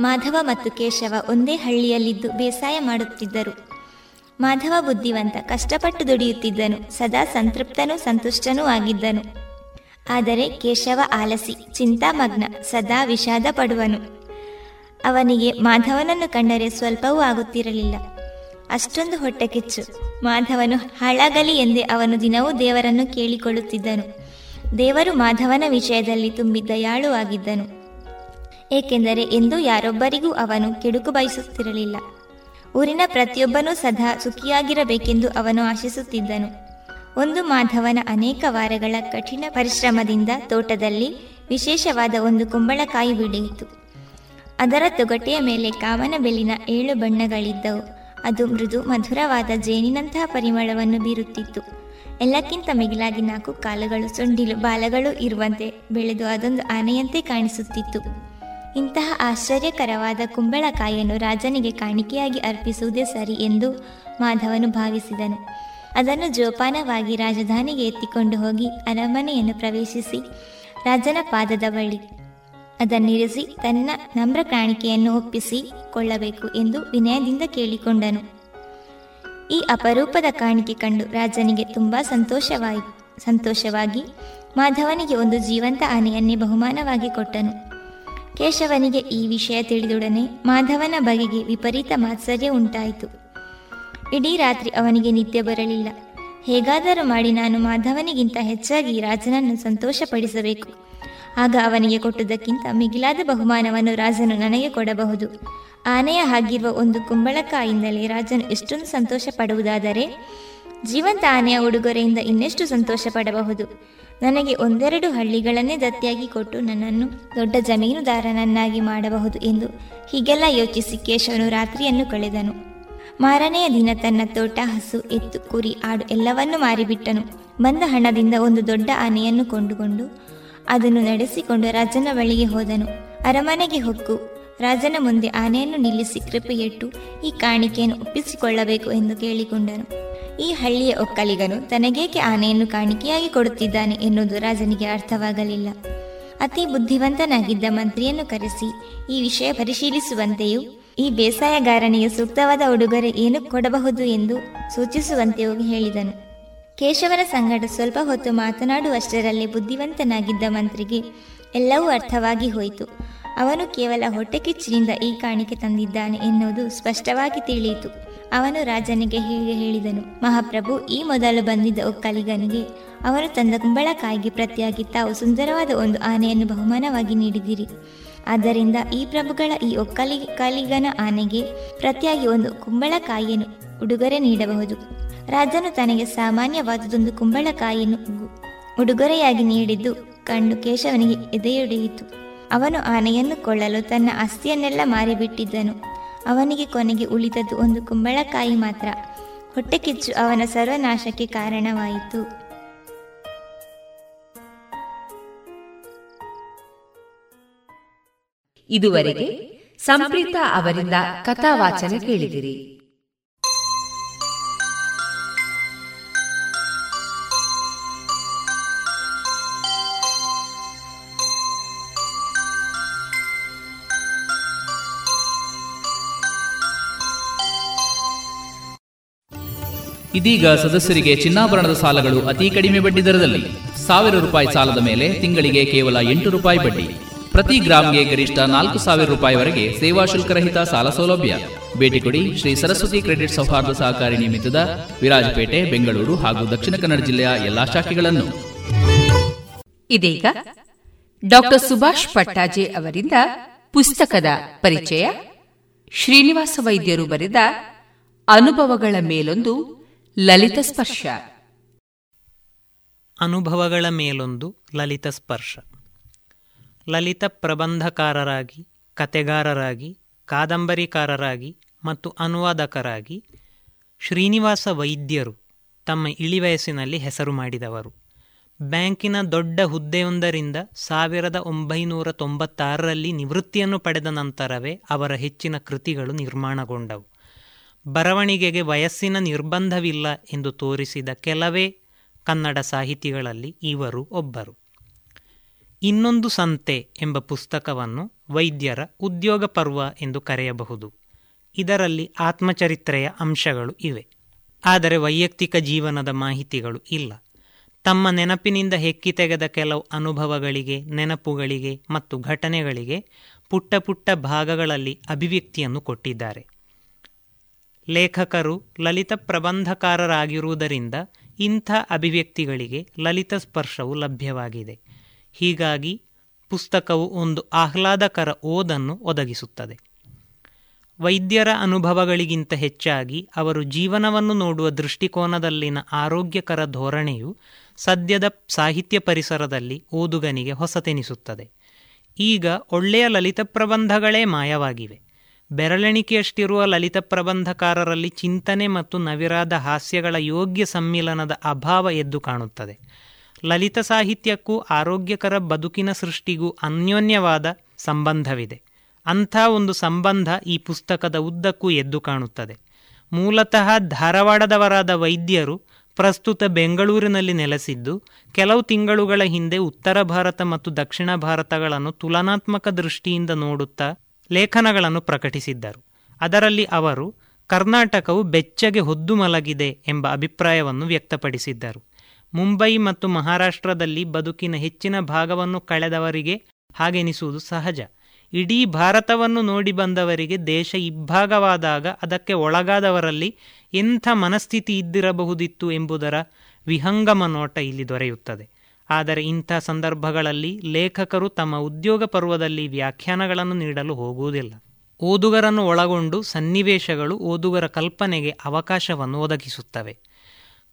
ಮಾಧವ ಮತ್ತು ಕೇಶವ ಒಂದೇ ಹಳ್ಳಿಯಲ್ಲಿದ್ದು ಬೇಸಾಯ ಮಾಡುತ್ತಿದ್ದರು. ಮಾಧವ ಬುದ್ಧಿವಂತ, ಕಷ್ಟಪಟ್ಟು ದುಡಿಯುತ್ತಿದ್ದನು, ಸದಾ ಸಂತೃಪ್ತನೂ ಸಂತುಷ್ಟನೂ ಆಗಿದ್ದನು. ಆದರೆ ಕೇಶವ ಆಲಸಿ, ಚಿಂತಾಮಗ್ನ, ಸದಾ ವಿಷಾದ ಪಡುವನು ಅವನಿಗೆ ಮಾಧವನನ್ನು ಕಂಡರೆ ಸ್ವಲ್ಪವೂ ಆಗುತ್ತಿರಲಿಲ್ಲ. ಅಷ್ಟೊಂದು ಹೊಟ್ಟೆ ಕಿಚ್ಚು. ಮಾಧವನು ಹಾಳಾಗಲಿ ಎಂದೇ ಅವನು ದಿನವೂ ದೇವರನ್ನು ಕೇಳಿಕೊಳ್ಳುತ್ತಿದ್ದನು. ದೇವರು ಮಾಧವನ ವಿಷಯದಲ್ಲಿ ತುಂಬಿ ದಯಾಳು ಆಗಿದ್ದನು. ಏಕೆಂದರೆ ಎಂದೂ ಯಾರೊಬ್ಬರಿಗೂ ಅವನು ಕೆಡುಕು ಬಯಸುತ್ತಿರಲಿಲ್ಲ. ಊರಿನ ಪ್ರತಿಯೊಬ್ಬನೂ ಸದಾ ಸುಖಿಯಾಗಿರಬೇಕೆಂದು ಅವನು ಆಶಿಸುತ್ತಿದ್ದನು. ಒಂದು ಮಾಧವನ ಅನೇಕ ವಾರಗಳ ಕಠಿಣ ಪರಿಶ್ರಮದಿಂದ ತೋಟದಲ್ಲಿ ವಿಶೇಷವಾದ ಒಂದು ಕುಂಬಳಕಾಯಿ ಬಿಡಿಯಿತು ಅದರ ತೊಗಟೆಯ ಮೇಲೆ ಕಾಮನ ಬೆಲ್ಲಿನ ಏಳು ಬಣ್ಣಗಳಿದ್ದವು. ಅದು ಮೃದು ಮಧುರವಾದ ಜೇನಿನಂತಹ ಪರಿಮಳವನ್ನು ಬೀರುತ್ತಿತ್ತು. ಎಲ್ಲಕ್ಕಿಂತ ಮಿಗಿಲಾಗಿ ನಾಲ್ಕು ಕಾಲುಗಳು, ಸೊಂಡಿಲು ಬಾಲಗಳು ಇರುವಂತೆ ಬೆಳೆದು ಅದೊಂದು ಆನೆಯಂತೆ ಕಾಣಿಸುತ್ತಿತ್ತು. ಇಂತಹ ಆಶ್ಚರ್ಯಕರವಾದ ಕುಂಬಳಕಾಯಿಯನ್ನು ರಾಜನಿಗೆ ಕಾಣಿಕೆಯಾಗಿ ಅರ್ಪಿಸುವುದೇ ಸರಿ ಎಂದು ಮಾಧವನು ಭಾವಿಸಿದನು. ಅದನ್ನು ಜೋಪಾನವಾಗಿ ರಾಜಧಾನಿಗೆ ಎತ್ತಿಕೊಂಡು ಹೋಗಿ ಅರಮನೆಯನ್ನು ಪ್ರವೇಶಿಸಿ ರಾಜನ ಪಾದದ ಬಳಿ. ಅದನ್ನಿರಿಸಿ ತನ್ನ ನಮ್ರ ಕಾಣಿಕೆಯನ್ನು ಒಪ್ಪಿಸಿ ಕೊಳ್ಳಬೇಕು ಎಂದು ವಿನಯದಿಂದ ಕೇಳಿಕೊಂಡನು. ಈ ಅಪರೂಪದ ಕಾಣಿಕೆ ಕಂಡು ರಾಜನಿಗೆ ತುಂಬಾ ಸಂತೋಷವಾಯಿ, ಸಂತೋಷವಾಗಿ ಮಾಧವನಿಗೆ ಒಂದು ಜೀವಂತ ಆನೆಯನ್ನೇ ಬಹುಮಾನವಾಗಿ ಕೊಟ್ಟನು. ಕೇಶವನಿಗೆ ಈ ವಿಷಯ ತಿಳಿದೊಡನೆ ಮಾಧವನ ಬಗೆಗೆ ವಿಪರೀತ ಮಾತ್ಸರ್ಯ ಉಂಟಾಯಿತು. ಇಡೀ ರಾತ್ರಿ ಅವನಿಗೆ ನಿದ್ದೆ ಬರಲಿಲ್ಲ. ಹೇಗಾದರೂ ಮಾಡಿ ನಾನು ಮಾಧವನಿಗಿಂತ ಹೆಚ್ಚಾಗಿ ರಾಜನನ್ನು ಸಂತೋಷಪಡಿಸಬೇಕು. ಆಗ ಅವನಿಗೆ ಕೊಟ್ಟುದಕ್ಕಿಂತ ಮಿಗಿಲಾದ ಬಹುಮಾನವನ್ನು ರಾಜನು ನನಗೆ ಕೊಡಬಹುದು. ಆನೆಯ ಹಾಗಿರುವ ಒಂದು ಕುಂಬಳಕಾಯಿಂದಲೇ ರಾಜನು ಎಷ್ಟೊಂದು ಸಂತೋಷ ಪಡುವುದಾದರೆ ಜೀವಂತ ಆನೆಯ ಉಡುಗೊರೆಯಿಂದ ಇನ್ನೆಷ್ಟು ಸಂತೋಷ ಪಡಬಹುದು ನನಗೆ ಒಂದೆರಡು ಹಳ್ಳಿಗಳನ್ನೇ ದತ್ತಿಯಾಗಿ ಕೊಟ್ಟು ನನ್ನನ್ನು ದೊಡ್ಡ ಜಮೀನುದಾರನನ್ನಾಗಿ ಮಾಡಬಹುದು ಎಂದು ಹೀಗೆಲ್ಲ ಯೋಚಿಸಿ ಕೇಶವನು ರಾತ್ರಿಯನ್ನು ಕಳೆದನು. ಮಾರನೆಯ ದಿನ ತನ್ನ ತೋಟ, ಹಸು, ಎತ್ತು, ಕುರಿ, ಆಡು ಎಲ್ಲವನ್ನೂ ಮಾರಿಬಿಟ್ಟನು. ಬಂದ ಹಣದಿಂದ ಒಂದು ದೊಡ್ಡ ಆನೆಯನ್ನು ಕೊಂಡುಕೊಂಡು ಅದನ್ನು ನಡೆಸಿಕೊಂಡು ರಾಜನ ಬಳಿಗೆ ಹೋದನು. ಅರಮನೆಗೆ ಹೊಕ್ಕು. ರಾಜನ ಮುಂದೆ ಆನೆಯನ್ನು ನಿಲ್ಲಿಸಿ ಕೃಪೆಯಿಟ್ಟು ಈ ಕಾಣಿಕೆಯನ್ನು ಒಪ್ಪಿಸಿಕೊಳ್ಳಬೇಕು ಎಂದು ಕೇಳಿಕೊಂಡನು. ಈ ಹಳ್ಳಿಯ ಒಕ್ಕಲಿಗನು ತನಗೇಕೆ ಆನೆಯನ್ನು ಕಾಣಿಕೆಯಾಗಿ ಕೊಡುತ್ತಿದ್ದಾನೆ ಎನ್ನುವುದು ರಾಜನಿಗೆ ಅರ್ಥವಾಗಲಿಲ್ಲ. ಅತಿ ಬುದ್ಧಿವಂತನಾಗಿದ್ದ ಮಂತ್ರಿಯನ್ನು ಕರೆಸಿ ಈ ವಿಷಯ ಪರಿಶೀಲಿಸುವಂತೆಯೂ ಈ ಬೇಸಾಯಗಾರನಿಗೆ ಸೂಕ್ತವಾದ ಉಡುಗೊರೆ ಏನು ಕೊಡಬಹುದು ಎಂದು ಸೂಚಿಸುವಂತೆ ಹೋಗಿ ಹೇಳಿದನು. ಕೇಶವನ ಸಂಗಡ ಸ್ವಲ್ಪ ಹೊತ್ತು ಮಾತನಾಡುವಷ್ಟರಲ್ಲಿ ಬುದ್ಧಿವಂತನಾಗಿದ್ದ ಮಂತ್ರಿಗೆ ಎಲ್ಲವೂ ಅರ್ಥವಾಗಿ ಹೋಯಿತು. ಅವನು ಕೇವಲ ಹೊಟ್ಟೆ ಕಿಚ್ಚಿನಿಂದ ಈ ಕಾಣಿಕೆ ತಂದಿದ್ದಾನೆ ಎನ್ನುವುದು ಸ್ಪಷ್ಟವಾಗಿ ತಿಳಿಯಿತು. ಅವನು ರಾಜನಿಗೆ ಹೀಗೆ ಹೇಳಿದನು, ಮಹಾಪ್ರಭು, ಈ ಮೊದಲು ಬಂದಿದ್ದ ಒಕ್ಕಲಿಗನಿಗೆ ಅವನು ತಂದ ಕುಂಬಳಕಾಯಿಗೆ ಪ್ರತಿಯಾಗಿ ತಾವು ಸುಂದರವಾದ ಒಂದು ಆನೆಯನ್ನು ಬಹುಮಾನವಾಗಿ ನೀಡಿದಿರಿ. ಆದ್ದರಿಂದ ಈ ಪ್ರಭುಗಳ ಈ ಒಕ್ಕಲಿ ಕಲಿಗನ ಆನೆಗೆ ಪ್ರತಿಯಾಗಿ ಒಂದು ಕುಂಬಳಕಾಯಿಯನ್ನು ಉಡುಗೊರೆ ನೀಡಬಹುದು. ರಾಜನು ತನಗೆ ಸಾಮಾನ್ಯವಾದದೊಂದು ಕುಂಬಳಕಾಯಿಯನ್ನು ಉಡುಗೊರೆಯಾಗಿ ನೀಡಿದ್ದು ಕಂಡು ಕೇಶವನಿಗೆ ಎದೆಯೊಡೆಯಿತು. ಅವನು ಆನೆಯನ್ನು ಕೊಳ್ಳಲು ತನ್ನ ಆಸ್ತಿಯನ್ನೆಲ್ಲ ಮಾರಿಬಿಟ್ಟಿದ್ದನು. ಅವನಿಗೆ ಕೊನೆಗೆ ಉಳಿದದ್ದು ಒಂದು ಕುಂಬಳಕಾಯಿ ಮಾತ್ರ. ಹೊಟ್ಟೆ ಕಿಚ್ಚು ಅವನ ಸರ್ವನಾಶಕ್ಕೆ ಕಾರಣವಾಯಿತು. ಇದುವರೆಗೆ ಸಂಪ್ರೀತ ಅವರಿಂದ ಕಥಾವಾಚನ ಕೇಳಿದಿರಿ. ಇದೀಗ ಸದಸ್ಯರಿಗೆ ಚಿನ್ನಾಭರಣದ ಸಾಲಗಳು ಅತಿ ಕಡಿಮೆ ಬಡ್ಡಿ ದರದಲ್ಲಿ. ಸಾವಿರ ರೂಪಾಯಿ ಸಾಲದ ಮೇಲೆ ತಿಂಗಳಿಗೆ ಕೇವಲ ಎಂಟು ರೂಪಾಯಿ ಬಡ್ಡಿ. ಪ್ರತಿ ಗ್ರಾಮ್ಗೆ ಗರಿಷ್ಠ ನಾಲ್ಕು ಸಾವಿರ ರೂಪಾಯಿವರೆಗೆ ಸೇವಾ ಶುಲ್ಕರಹಿತ ಸಾಲ ಸೌಲಭ್ಯ. ಭೇಟಿ ಕೊಡಿ ಶ್ರೀ ಸರಸ್ವತಿ ಕ್ರೆಡಿಟ್ ಸೌಹಾರ್ದ ಸಹಕಾರಿ ನಿಮಿತ್ತದ ವಿರಾಜಪೇಟೆ ಬೆಂಗಳೂರು ಹಾಗೂ ದಕ್ಷಿಣ ಕನ್ನಡ ಜಿಲ್ಲೆಯ ಎಲ್ಲಾ ಶಾಖೆಗಳನ್ನು. ಇದೀಗ ಡಾಕ್ಟರ್ ಸುಭಾಷ್ ಪಟ್ಟಾಜೆ ಅವರಿಂದ ಪುಸ್ತಕದ ಪರಿಚಯ. ಶ್ರೀನಿವಾಸ ವೈದ್ಯರು ಬರೆದ ಅನುಭವಗಳ ಮೇಲೊಂದು ಲಲಿತ ಸ್ಪರ್ಶ. ಅನುಭವಗಳ ಮೇಲೊಂದು ಲಲಿತ ಸ್ಪರ್ಶ. ಲಲಿತ ಪ್ರಬಂಧಕಾರರಾಗಿ ಕತೆಗಾರರಾಗಿ, ಕಾದಂಬರಿಕಾರರಾಗಿ ಮತ್ತು ಅನುವಾದಕರಾಗಿ ಶ್ರೀನಿವಾಸ ವೈದ್ಯರು ತಮ್ಮ ಇಳಿವಯಸ್ಸಿನಲ್ಲಿ ಹೆಸರು ಮಾಡಿದವರು. ಬ್ಯಾಂಕಿನ ದೊಡ್ಡ ಹುದ್ದೆಯೊಂದರಿಂದ ಸಾವಿರದ ಒಂಬೈನೂರ ತೊಂಬತ್ತಾರರಲ್ಲಿ ನಿವೃತ್ತಿಯನ್ನು ಪಡೆದ ನಂತರವೇ ಅವರ ಹೆಚ್ಚಿನ ಕೃತಿಗಳು ನಿರ್ಮಾಣಗೊಂಡವು. ಬರವಣಿಗೆಗೆ ವಯಸ್ಸಿನ ನಿರ್ಬಂಧವಿಲ್ಲ ಎಂದು ತೋರಿಸಿದ ಕೆಲವೇ ಕನ್ನಡ ಸಾಹಿತಿಗಳಲ್ಲಿ ಇವರು ಒಬ್ಬರು. ಇನ್ನೊಂದು ಸಂತೆ ಎಂಬ ಪುಸ್ತಕವನ್ನು ವೈದ್ಯರ ಉದ್ಯೋಗ ಪರ್ವ ಎಂದು ಕರೆಯಬಹುದು. ಇದರಲ್ಲಿ ಆತ್ಮಚರಿತ್ರೆಯ ಅಂಶಗಳು ಇವೆ. ಆದರೆ ವೈಯಕ್ತಿಕ ಜೀವನದ ಮಾಹಿತಿಗಳು ಇಲ್ಲ. ತಮ್ಮ ನೆನಪಿನಿಂದ ಹೆಕ್ಕಿ ತೆಗೆದ ಕೆಲವು ಅನುಭವಗಳಿಗೆ, ನೆನಪುಗಳಿಗೆ ಮತ್ತು ಘಟನೆಗಳಿಗೆ ಪುಟ್ಟ ಪುಟ್ಟ ಭಾಗಗಳಲ್ಲಿ ಅಭಿವ್ಯಕ್ತಿಯನ್ನು ಕೊಟ್ಟಿದ್ದಾರೆ. ಲೇಖಕರು ಲಲಿತ ಪ್ರಬಂಧಕಾರರಾಗಿರುವುದರಿಂದ ಇಂಥ ಅಭಿವ್ಯಕ್ತಿಗಳಿಗೆ ಲಲಿತ ಸ್ಪರ್ಶವು ಲಭ್ಯವಾಗಿದೆ. ಹೀಗಾಗಿ ಪುಸ್ತಕವು ಒಂದು ಆಹ್ಲಾದಕರ ಓದನ್ನು ಒದಗಿಸುತ್ತದೆ. ವೈದ್ಯರ ಅನುಭವಗಳಿಗಿಂತ ಹೆಚ್ಚಾಗಿ ಅವರು ಜೀವನವನ್ನು ನೋಡುವ ದೃಷ್ಟಿಕೋನದಲ್ಲಿನ ಆರೋಗ್ಯಕರ ಧೋರಣೆಯು ಸದ್ಯದ ಸಾಹಿತ್ಯ ಪರಿಸರದಲ್ಲಿ ಓದುಗನಿಗೆ ಹೊಸತೆನಿಸುತ್ತದೆ. ಈಗ ಒಳ್ಳೆಯ ಲಲಿತ ಪ್ರಬಂಧಗಳೇ ಮಾಯವಾಗಿವೆ. ಬೆರಳೆಣಿಕೆಯಷ್ಟಿರುವ ಲಲಿತ ಪ್ರಬಂಧಕಾರರಲ್ಲಿ ಚಿಂತನೆ ಮತ್ತು ನವಿರಾದ ಹಾಸ್ಯಗಳ ಯೋಗ್ಯ ಸಮ್ಮಿಲನದ ಅಭಾವ ಎದ್ದು ಕಾಣುತ್ತದೆ. ಲಲಿತ ಸಾಹಿತ್ಯಕ್ಕೂ ಆರೋಗ್ಯಕರ ಬದುಕಿನ ಸೃಷ್ಟಿಗೂ ಅನ್ಯೋನ್ಯವಾದ ಸಂಬಂಧವಿದೆ. ಅಂಥ ಒಂದು ಸಂಬಂಧ ಈ ಪುಸ್ತಕದ ಉದ್ದಕ್ಕೂ ಎದ್ದು ಕಾಣುತ್ತದೆ. ಮೂಲತಃ ಧಾರವಾಡದವರಾದ ವೈದ್ಯರು ಪ್ರಸ್ತುತ ಬೆಂಗಳೂರಿನಲ್ಲಿ ನೆಲೆಸಿದ್ದು, ಕೆಲವು ತಿಂಗಳುಗಳ ಹಿಂದೆ ಉತ್ತರ ಭಾರತ ಮತ್ತು ದಕ್ಷಿಣ ಭಾರತಗಳನ್ನು ತುಲನಾತ್ಮಕ ದೃಷ್ಟಿಯಿಂದ ನೋಡುತ್ತಾ ಲೇಖನಗಳನ್ನು ಪ್ರಕಟಿಸಿದ್ದರು. ಅದರಲ್ಲಿ ಅವರು, ಕರ್ನಾಟಕವು ಬೆಚ್ಚಗೆ ಹೊದ್ದು ಮಲಗಿದೆ ಎಂಬ ಅಭಿಪ್ರಾಯವನ್ನು ವ್ಯಕ್ತಪಡಿಸಿದ್ದರು. ಮುಂಬೈ ಮತ್ತು ಮಹಾರಾಷ್ಟ್ರದಲ್ಲಿ ಬದುಕಿನ ಹೆಚ್ಚಿನ ಭಾಗವನ್ನು ಕಳೆದವರಿಗೆ ಹಾಗೆನಿಸುವುದು ಸಹಜ. ಇಡೀ ಭಾರತವನ್ನು ನೋಡಿ ಬಂದವರಿಗೆ ದೇಶ ಇಬ್ಭಾಗವಾದಾಗ ಅದಕ್ಕೆ ಒಳಗಾದವರಲ್ಲಿ ಎಂಥ ಮನಸ್ಥಿತಿ ಇದ್ದಿರಬಹುದಿತ್ತು ಎಂಬುದರ ವಿಹಂಗಮ ನೋಟ ಇಲ್ಲಿ ದೊರೆಯುತ್ತದೆ. ಆದರೆ ಇಂಥ ಸಂದರ್ಭಗಳಲ್ಲಿ ಲೇಖಕರು ತಮ್ಮ ಉದ್ಯೋಗ ಪರ್ವದಲ್ಲಿ ವ್ಯಾಖ್ಯಾನಗಳನ್ನು ನೀಡಲು ಹೋಗುವುದಿಲ್ಲ. ಓದುಗರನ್ನು ಒಳಗೊಂಡು ಸನ್ನಿವೇಶಗಳು ಓದುಗರ ಕಲ್ಪನೆಗೆ ಅವಕಾಶವನ್ನು ಒದಗಿಸುತ್ತವೆ.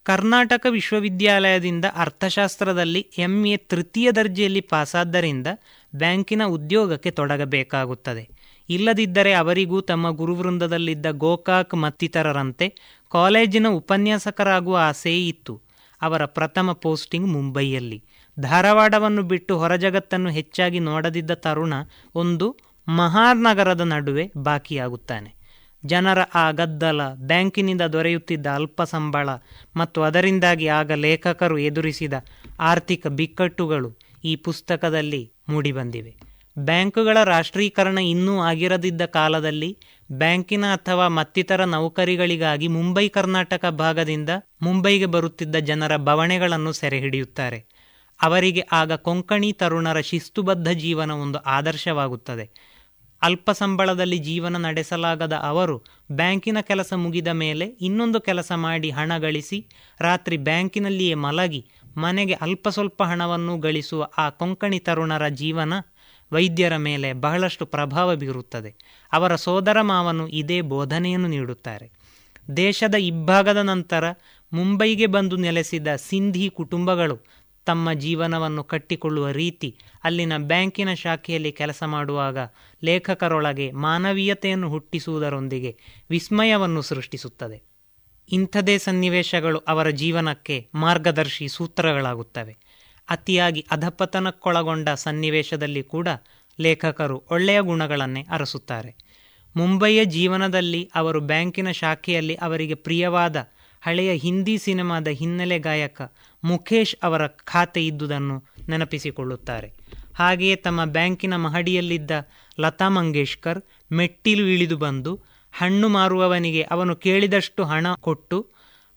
ಕರ್ನಾಟಕ ವಿಶ್ವವಿದ್ಯಾಲಯದಿಂದ ಅರ್ಥಶಾಸ್ತ್ರದಲ್ಲಿ ಎಂ ಎ ತೃತೀಯ ದರ್ಜೆಯಲ್ಲಿ ಪಾಸಾದ್ದರಿಂದ ಬ್ಯಾಂಕಿನ ಉದ್ಯೋಗಕ್ಕೆ ತೊಡಗಬೇಕಾಗುತ್ತದೆ. ಇಲ್ಲದಿದ್ದರೆ ಅವರಿಗೂ ತಮ್ಮ ಗುರುವೃಂದದಲ್ಲಿದ್ದ ಗೋಕಾಕ್ ಮತ್ತಿತರರಂತೆ ಕಾಲೇಜಿನ ಉಪನ್ಯಾಸಕರಾಗುವ ಆಸೆಯೇ ಇತ್ತು. ಅವರ ಪ್ರಥಮ ಪೋಸ್ಟಿಂಗ್ ಮುಂಬೈಯಲ್ಲಿ. ಧಾರವಾಡವನ್ನು ಬಿಟ್ಟು ಹೊರಜಗತ್ತನ್ನು ಹೆಚ್ಚಾಗಿ ನೋಡದಿದ್ದ ತರುಣ ಒಂದು ಮಹಾನಗರದ ನಡುವೆ ಬಾಕಿಯಾಗುತ್ತಾನೆ. ಜನರ ಆ ಗದ್ದಲ ಬ್ಯಾಂಕಿನಿಂದ ದೊರೆಯುತ್ತಿದ್ದ ಅಲ್ಪ ಸಂಬಳ ಮತ್ತು ಅದರಿಂದಾಗಿ ಆಗ ಲೇಖಕರು ಎದುರಿಸಿದ ಆರ್ಥಿಕ ಬಿಕ್ಕಟ್ಟುಗಳು ಈ ಪುಸ್ತಕದಲ್ಲಿ ಮೂಡಿಬಂದಿವೆ. ಬ್ಯಾಂಕುಗಳ ರಾಷ್ಟ್ರೀಕರಣ ಇನ್ನೂ ಆಗಿರದಿದ್ದ ಕಾಲದಲ್ಲಿ ಬ್ಯಾಂಕಿನ ಅಥವಾ ಮತ್ತಿತರ ನೌಕರಿಗಳಿಗಾಗಿ ಮುಂಬೈ, ಕರ್ನಾಟಕ ಭಾಗದಿಂದ ಮುಂಬೈಗೆ ಬರುತ್ತಿದ್ದ ಜನರ ಬವಣೆಗಳನ್ನು ಸೆರೆ ಹಿಡಿಯುತ್ತಾರೆ ಅವರಿಗೆ ಆಗ ಕೊಂಕಣಿ ತರುಣರ ಶಿಸ್ತುಬದ್ಧ ಜೀವನ ಒಂದು ಆದರ್ಶವಾಗುತ್ತದೆ. ಅಲ್ಪ ಸಂಬಳದಲ್ಲಿ ಜೀವನ ನಡೆಸಲಾಗದ ಅವರು ಬ್ಯಾಂಕಿನ ಕೆಲಸ ಮುಗಿದ ಮೇಲೆ ಇನ್ನೊಂದು ಕೆಲಸ ಮಾಡಿ ಹಣ ಗಳಿಸಿ ರಾತ್ರಿ ಬ್ಯಾಂಕಿನಲ್ಲಿಯೇ ಮಲಗಿ ಮನೆಗೆ ಅಲ್ಪ ಸ್ವಲ್ಪ ಹಣವನ್ನು ಗಳಿಸುವ ಆ ಕೊಂಕಣಿ ತರುಣರ ಜೀವನ ವೈದ್ಯರ ಮೇಲೆ ಬಹಳಷ್ಟು ಪ್ರಭಾವ ಬೀರುತ್ತದೆ. ಅವರ ಸೋದರ ಮಾವನು ಇದೇ ಬೋಧನೆಯನ್ನು ನೀಡುತ್ತಾರೆ. ದೇಶದ ಇಬ್ಬಾಗದ ನಂತರ ಮುಂಬೈಗೆ ಬಂದು ನೆಲೆಸಿದ ಸಿಂಧಿ ಕುಟುಂಬಗಳು ತಮ್ಮ ಜೀವನವನ್ನು ಕಟ್ಟಿಕೊಳ್ಳುವ ರೀತಿ ಅಲ್ಲಿನ ಬ್ಯಾಂಕಿನ ಶಾಖೆಯಲ್ಲಿ ಕೆಲಸ ಮಾಡುವಾಗ ಲೇಖಕರೊಳಗೆ ಮಾನವೀಯತೆಯನ್ನು ಹುಟ್ಟಿಸುವುದರೊಂದಿಗೆ ವಿಸ್ಮಯವನ್ನು ಸೃಷ್ಟಿಸುತ್ತದೆ. ಇಂಥದೇ ಸನ್ನಿವೇಶಗಳು ಅವರ ಜೀವನಕ್ಕೆ ಮಾರ್ಗದರ್ಶಿ ಸೂತ್ರಗಳಾಗುತ್ತವೆ. ಅತಿಯಾಗಿ ಅಧಪತನಕ್ಕೊಳಗೊಂಡ ಸನ್ನಿವೇಶದಲ್ಲಿ ಕೂಡ ಲೇಖಕರು ಒಳ್ಳೆಯ ಗುಣಗಳನ್ನೇ ಅರಸುತ್ತಾರೆ. ಮುಂಬಯಿಯ ಜೀವನದಲ್ಲಿ ಅವರು ಬ್ಯಾಂಕಿನ ಶಾಖೆಯಲ್ಲಿ ಅವರಿಗೆ ಪ್ರಿಯವಾದ ಹಳೆಯ ಹಿಂದಿ ಸಿನಿಮಾದ ಹಿನ್ನೆಲೆ ಗಾಯಕ ಮುಖೇಶ್ ಅವರ ಖಾತೆ ಇದ್ದುದನ್ನು ನೆನಪಿಸಿಕೊಳ್ಳುತ್ತಾರೆ. ಹಾಗೆಯೇ ತಮ್ಮ ಬ್ಯಾಂಕಿನ ಮಹಡಿಯಲ್ಲಿದ್ದ ಲತಾ ಮಂಗೇಶ್ಕರ್ ಮೆಟ್ಟಿಲು ಇಳಿದು ಬಂದು ಹಣ್ಣು ಮಾರುವವನಿಗೆ ಅವನು ಕೇಳಿದಷ್ಟು ಹಣ ಕೊಟ್ಟು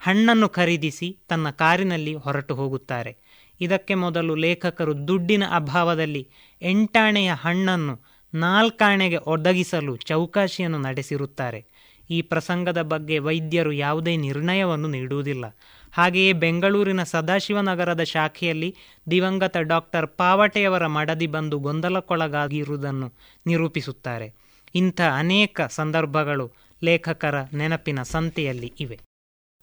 ಹಣ್ಣನ್ನು ಖರೀದಿಸಿ ತನ್ನ ಕಾರಿನಲ್ಲಿ ಹೊರಟು ಹೋಗುತ್ತಾರೆ. ಇದಕ್ಕೆ ಮೊದಲು ಲೇಖಕರು ದುಡ್ಡಿನ ಅಭಾವದಲ್ಲಿ ಎಂಟಾಣೆಯ ಹಣ್ಣನ್ನು ನಾಲ್ಕಾಣೆಗೆ ಒದಗಿಸಲು ಚೌಕಾಶಿಯನ್ನು ನಡೆಸಿರುತ್ತಾರೆ. ಈ ಪ್ರಸಂಗದ ಬಗ್ಗೆ ವೈದ್ಯರು ಯಾವುದೇ ನಿರ್ಣಯವನ್ನು ನೀಡುವುದಿಲ್ಲ. ಹಾಗೆಯೇ ಬೆಂಗಳೂರಿನ ಸದಾಶಿವನಗರದ ಶಾಖೆಯಲ್ಲಿ ದಿವಂಗತ ಡಾಕ್ಟರ್ ಪಾವಟೆಯವರ ಮಡದಿ ಬಂದು ಗೊಂದಲಕ್ಕೊಳಗಾಗಿರುವುದನ್ನು ನಿರೂಪಿಸುತ್ತಾರೆ. ಇಂಥ ಅನೇಕ ಸಂದರ್ಭಗಳು ಲೇಖಕರ ನೆನಪಿನ ಸಂತೆಯಲ್ಲಿ ಇವೆ.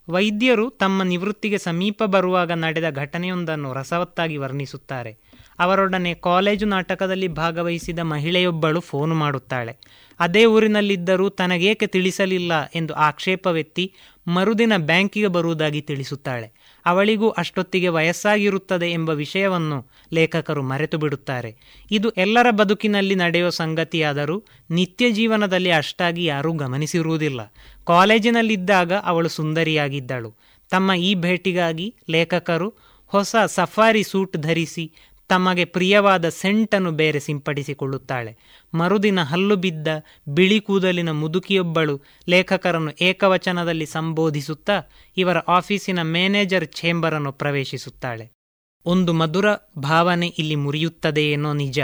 ವೈದ್ಯರು ತಮ್ಮ ನಿವೃತ್ತಿಗೆ ಸಮೀಪ ಬರುವಾಗ ನಡೆದ ಘಟನೆಯೊಂದನ್ನು ರಸವತ್ತಾಗಿ ವರ್ಣಿಸುತ್ತಾರೆ. ಅವರೊಡನೆ ಕಾಲೇಜು ನಾಟಕದಲ್ಲಿ ಭಾಗವಹಿಸಿದ ಮಹಿಳೆಯೊಬ್ಬಳು ಫೋನ್ ಮಾಡುತ್ತಾಳೆ. ಅದೇ ಊರಿನಲ್ಲಿದ್ದರೂ ತನಗೇಕೆ ತಿಳಿಸಲಿಲ್ಲ ಎಂದು ಆಕ್ಷೇಪವೆತ್ತಿ ಮರುದಿನ ಬ್ಯಾಂಕಿಗೆ ಬರುವುದಾಗಿ ತಿಳಿಸುತ್ತಾಳೆ. ಅವಳಿಗೂ ಅಷ್ಟೊತ್ತಿಗೆ ವಯಸ್ಸಾಗಿರುತ್ತದೆ ಎಂಬ ವಿಷಯವನ್ನು ಲೇಖಕರು ಮರೆತು ಬಿಡುತ್ತಾರೆ ಇದು ಎಲ್ಲರ ಬದುಕಿನಲ್ಲಿ ನಡೆಯುವ ಸಂಗತಿಯಾದರೂ ನಿತ್ಯ ಜೀವನದಲ್ಲಿ ಅಷ್ಟಾಗಿ ಯಾರೂ ಗಮನಿಸಿರುವುದಿಲ್ಲ. ಕಾಲೇಜಿನಲ್ಲಿದ್ದಾಗ ಅವಳು ಸುಂದರಿಯಾಗಿದ್ದಳು. ತಮ್ಮ ಈ ಭೇಟಿಗಾಗಿ ಲೇಖಕರು ಹೊಸ ಸಫಾರಿ ಸೂಟ್ ಧರಿಸಿ ತಮಗೆ ಪ್ರಿಯವಾದ ಸೆಂಟನ್ನು ಬೇರೆ ಸಿಂಪಡಿಸಿಕೊಳ್ಳುತ್ತಾಳೆ. ಮರುದಿನ ಹಲ್ಲು ಬಿದ್ದ ಬಿಳಿ ಕೂದಲಿನ ಮುದುಕಿಯೊಬ್ಬಳು ಲೇಖಕರನ್ನು ಏಕವಚನದಲ್ಲಿ ಸಂಬೋಧಿಸುತ್ತಾ ಇವರ ಆಫೀಸಿನ ಮ್ಯಾನೇಜರ್ ಛೇಂಬರನ್ನು ಪ್ರವೇಶಿಸುತ್ತಾಳೆ. ಒಂದು ಮಧುರ ಭಾವನೆ ಇಲ್ಲಿ ಮುರಿಯುತ್ತದೆಯೇನೋ ನಿಜ.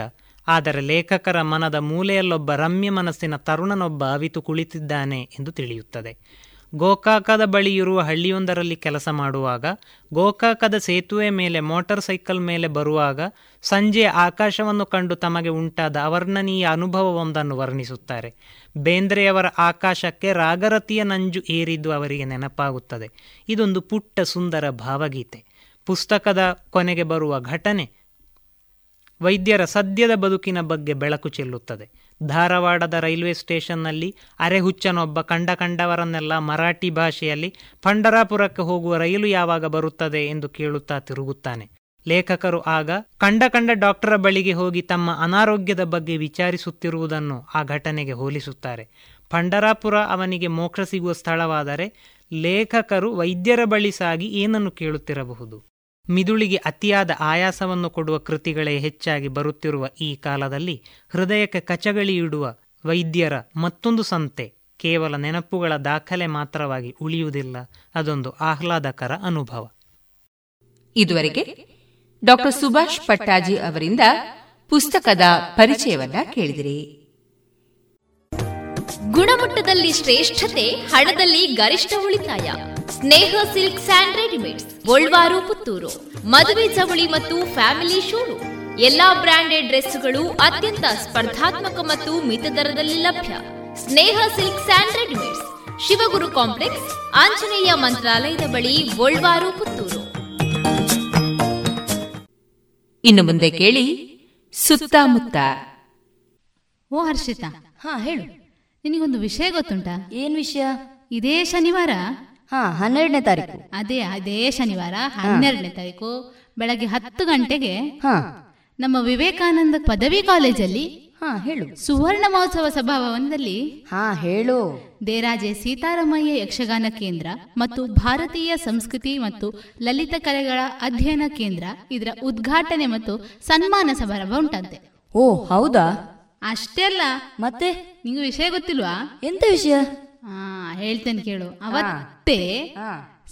ಆದರೆ ಲೇಖಕರ ಮನದ ಮೂಲೆಯಲ್ಲೊಬ್ಬ ರಮ್ಯ ಮನಸ್ಸಿನ ತರುಣನೊಬ್ಬ ಅವಿತು ಕುಳಿತಿದ್ದಾನೆ ಎಂದು ತಿಳಿಯುತ್ತದೆ. ಗೋಕಾಕದ ಬಳಿ ಇರುವ ಹಳ್ಳಿಯೊಂದರಲ್ಲಿ ಕೆಲಸ ಮಾಡುವಾಗ, ಗೋಕಾಕದ ಸೇತುವೆ ಮೇಲೆ, ಮೋಟಾರ್ ಸೈಕಲ್ ಮೇಲೆ ಬರುವಾಗ ಸಂಜೆ ಆಕಾಶವನ್ನು ಕಂಡು ತಮಗೆ ಉಂಟಾದ ಅವರ್ಣನೀಯ ಅನುಭವವೊಂದನ್ನು ವರ್ಣಿಸುತ್ತಾರೆ. ಬೇಂದ್ರೆಯವರ ಆಕಾಶಕ್ಕೆ ರಾಗರತಿಯ ನಂಜು ಏರಿದ್ದು ಅವರಿಗೆ ನೆನಪಾಗುತ್ತದೆ. ಇದೊಂದು ಪುಟ್ಟ ಸುಂದರ ಭಾವಗೀತೆ. ಪುಸ್ತಕದ ಕೊನೆಗೆ ಬರುವ ಘಟನೆ ವೈದ್ಯರ ಸದ್ಯದ ಬದುಕಿನ ಬಗ್ಗೆ ಬೆಳಕು ಚೆಲ್ಲುತ್ತದೆ. ಧಾರವಾಡದ ರೈಲ್ವೆ ಸ್ಟೇಷನ್ನಲ್ಲಿ ಅರೆಹುಚ್ಚನೊಬ್ಬ ಕಂಡ ಕಂಡವರನ್ನೆಲ್ಲ ಮರಾಠಿ ಭಾಷೆಯಲ್ಲಿ ಪಂಡರಾಪುರಕ್ಕೆ ಹೋಗುವ ರೈಲು ಯಾವಾಗ ಬರುತ್ತದೆ ಎಂದು ಕೇಳುತ್ತಾ ತಿರುಗುತ್ತಾನೆ. ಲೇಖಕರು ಆಗ ಕಂಡ ಕಂಡ ಡಾಕ್ಟರ ಬಳಿಗೆ ಹೋಗಿ ತಮ್ಮ ಅನಾರೋಗ್ಯದ ಬಗ್ಗೆ ವಿಚಾರಿಸುತ್ತಿರುವುದನ್ನು ಆ ಘಟನೆಗೆ ಹೋಲಿಸುತ್ತಾರೆ. ಪಂಡರಾಪುರ ಅವನಿಗೆ ಮೋಕ್ಷ ಸಿಗುವ ಸ್ಥಳವಾದರೆ ಲೇಖಕರು ವೈದ್ಯರ ಬಳಿ ಸಾಗಿ ಏನನ್ನು ಕೇಳುತ್ತಿರಬಹುದು? ಮಿದುಳಿಗೆ ಅತಿಯಾದ ಆಯಾಸವನ್ನು ಕೊಡುವ ಕೃತಿಗಳೇ ಹೆಚ್ಚಾಗಿ ಬರುತ್ತಿರುವ ಈ ಕಾಲದಲ್ಲಿ ಹೃದಯಕ್ಕೆ ಕಚಗಳಿ ಇಡುವ ವೈದ್ಯರ ಮತ್ತೊಂದು ಸಂತೆ ಕೇವಲ ನೆನಪುಗಳ ದಾಖಲೆ ಮಾತ್ರವಾಗಿ ಉಳಿಯುವುದಿಲ್ಲ, ಅದೊಂದು ಆಹ್ಲಾದಕರ ಅನುಭವ. ಇದುವರೆಗೆ ಡಾಕ್ಟರ್ ಸುಭಾಷ್ ಪಟ್ಟಾಜಿ ಅವರಿಂದ ಪುಸ್ತಕದ ಪರಿಚಯವನ್ನ ಕೇಳಿದಿರಿ. ಗುಣಮಟ್ಟದಲ್ಲಿ ಶ್ರೇಷ್ಠತೆ, ಹಣದಲ್ಲಿ ಗರಿಷ್ಠ ಉಳಿತಾಯ. Sneha silks and readymades Golwar Puttur. ಮದುವೆ ಚವಳಿ ಮತ್ತು ಫ್ಯಾಮಿಲಿ ಶೂರು ಎಲ್ಲಾ ಬ್ರಾಂಡೆಡ್ ಡ್ರೆಸ್ಗಳು ಅತ್ಯಂತ ಸ್ಪರ್ಧಾತ್ಮಕ ಮತ್ತು ಮಿತ ದರದಲ್ಲಿ ಲಭ್ಯ. Sneha silk sand readymades Shivaguru complex Anjaneya ಮಂತ್ರಾಲಯದ ಬಳಿ ಗೋಲ್ವಾರು ಪುತ್ತೂರು. ಇನ್ನು ಮುಂದೆ ಕೇಳಿ ಸುತ್ತಮುತ್ತ. ಓ ಹರ್ಷಿತಾ ಹಾ ಹೇಳು. ನಿನಗೊಂದು ವಿಷಯ ಗೊತ್ತುಂಟಾ? ಏನ್ ವಿಷಯ? ಇದೇ ಶನಿವಾರ. ಹಾ ಹನ್ನೆರಡನೇ ತಾರೀಕು. ಅದೇ ಅದೇ ಶನಿವಾರ ಹನ್ನೆರಡನೇ ತಾರೀಕು ಬೆಳಗ್ಗೆ ಹತ್ತು ಗಂಟೆಗೆ ನಮ್ಮ ವಿವೇಕಾನಂದ ಪದವಿ ಕಾಲೇಜಲ್ಲಿ ಹಾ ಹೇಳು. ಸುವರ್ಣ ಮಹೋತ್ಸವ ಸಭಾಭವನದಲ್ಲಿ ಹಾ ಹೇಳು. ದೇರಾಜೆ ಸೀತಾರಾಮಯ್ಯ ಯಕ್ಷಗಾನ ಕೇಂದ್ರ ಮತ್ತು ಭಾರತೀಯ ಸಂಸ್ಕೃತಿ ಮತ್ತು ಲಲಿತ ಕಲೆಗಳ ಅಧ್ಯಯನ ಕೇಂದ್ರ ಇದರ ಉದ್ಘಾಟನೆ ಮತ್ತು ಸನ್ಮಾನ ಸಮಾರಂಭ ಉಂಟಂತೆ. ಓ ಹೌದಾ? ಅಷ್ಟೇ ಅಲ್ಲ. ಮತ್ತೆ? ನಿಂಗೆ ವಿಷಯ ಗೊತ್ತಿಲ್ವಾ? ಎಂತ ವಿಷಯ? ಹೇಳ್ತೇನೆ ಕೇಳು. ಅವತ್ತೇ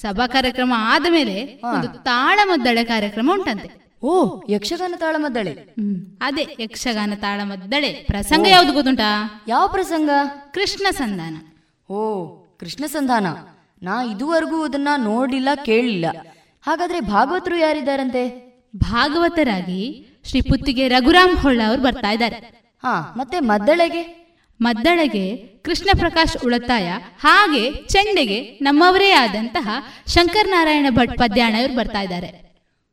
ಸಭಾ ಕಾರ್ಯಕ್ರಮ ಆದ ಮೇಲೆ ಒಂದು ತಾಳಮದ್ದಳೆ ಕಾರ್ಯಕ್ರಮ ಉಂಟಂತೆ. ಓ ಯಕ್ಷಗಾನ ತಾಳಮದ್ದಳೆ. ಅದೇ ಯಕ್ಷಗಾನ ತಾಳಮದ್ದಳೆ. ಪ್ರಸಂಗ ಯಾವ್ದು ಗೊತ್ತುಂಟಾ? ಯಾವ ಪ್ರಸಂಗ? ಕೃಷ್ಣ ಸಂಧಾನ. ಓ ಕೃಷ್ಣ ಸಂಧಾನ. ನಾ ಇದುವರೆಗೂ ಅದನ್ನ ನೋಡಿಲ್ಲ ಕೇಳಿಲ್ಲ. ಹಾಗಾದ್ರೆ ಭಾಗವತರು ಯಾರಿದ್ದಾರಂತೆ? ಭಾಗವತರಾಗಿ ಶ್ರೀ ಪುತ್ತಿಗೆ ರಘುರಾಮ್ ಹೊಳ್ಳ ಅವರು ಬರ್ತಾ ಇದ್ದಾರೆ. ಹಾ ಮತ್ತೆ ಮದ್ದಳೆಗೆ? ಮದ್ದಳೆಗೆ ಕೃಷ್ಣ ಪ್ರಕಾಶ್ ಉಳತಾಯ ಹಾಗೆ ಚೆಂಡೆಗೆ ನಮ್ಮವರೇ ಆದಂತಹ ಶಂಕರನಾರಾಯಣ ಭಟ್ ಪದ್ಯಾಣವ್ರು ಬರ್ತಾ ಇದ್ದಾರೆ.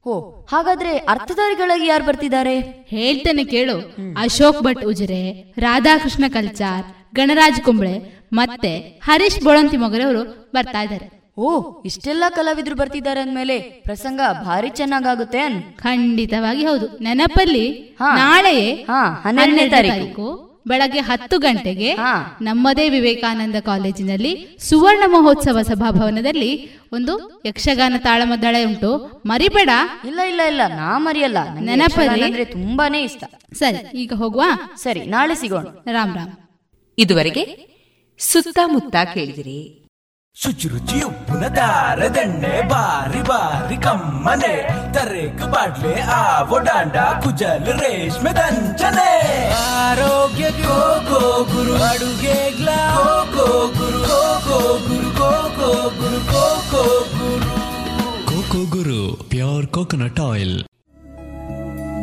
ಓ ಹಾಗಾದ್ರೆ ಅರ್ಥಧಾರಿಗಳಾಗಿ ಯಾರು ಬರ್ತಿದ್ದಾರೆ? ಹೇಳ್ತೇನೆ ಕೇಳು. ಅಶೋಕ್ ಭಟ್ ಉಜಿರೆ ರಾಧಾಕೃಷ್ಣ ಕಲ್ಚಾರ್ ಗಣರಾಜ್ ಕುಂಬಳೆ ಮತ್ತೆ ಹರೀಶ್ ಬೊಳಂತಿ ಮೊಗರವರು ಬರ್ತಾ ಇದ್ದಾರೆ. ಓ ಇಷ್ಟೆಲ್ಲಾ ಕಲಾವಿದ್ರು ಬರ್ತಿದ್ದಾರೆ ಅಂದ್ಮೇಲೆ ಪ್ರಸಂಗ ಭಾರಿ ಚೆನ್ನಾಗಾಗುತ್ತೆ ಖಂಡಿತವಾಗಿ ಹೌದು. ನೆನಪಲ್ಲಿ ನಾಳೆಯೇ ಹನ್ನೆರಡನೇ ತಾರೀಕು ಬೆಳಗ್ಗೆ ಹತ್ತು ಗಂಟೆಗೆ ನಮ್ಮದೇ ವಿವೇಕಾನಂದ ಕಾಲೇಜಿನಲ್ಲಿ ಸುವರ್ಣ ಮಹೋತ್ಸವ ಸಭಾಭವನದಲ್ಲಿ ಒಂದು ಯಕ್ಷಗಾನ ತಾಳಮದ್ದಳೆ ಉಂಟು. ಮರಿಬೇಡ? ಇಲ್ಲ ಇಲ್ಲ ಇಲ್ಲ. ನಾ ಮರಿಯಲ್ಲ. ನೆನಪಲ್ಲಿ ಅಂದ್ರೆ ತುಂಬಾನೇ ಇಷ್ಟ. ಸರಿ ಈಗ ಹೋಗುವ? ಸರಿ ನಾಳೆ ಸಿಗೋಣ. ರಾಮ್ ರಾಮ್. ಇದುವರೆಗೆ ಸುತ್ತಮುತ್ತ ಕೇಳಿದಿರಿ. ಶುಚಿರುಚಿ ಉಪ್ಪಿನ ದಂಡೆ ಬಾರಿ ಬಾರಿ ಕಮ್ಮನೆ. ತರೇಕು ಬಾಡ್ಲೆ ಆವೋ ಡಾಂಡ ಕುಜಲ್ ರೇಷ್ಮೆ ದಂಚನೆ. ಆರೋಗ್ಯ ಗೋ ಗೋ ಗುರು. ಅಡುಗೆಗ್ಲ ಗ್ಲಾ go guru. Go go guru. Go go guru. Go go guru. Coco guru. Pure coconut oil.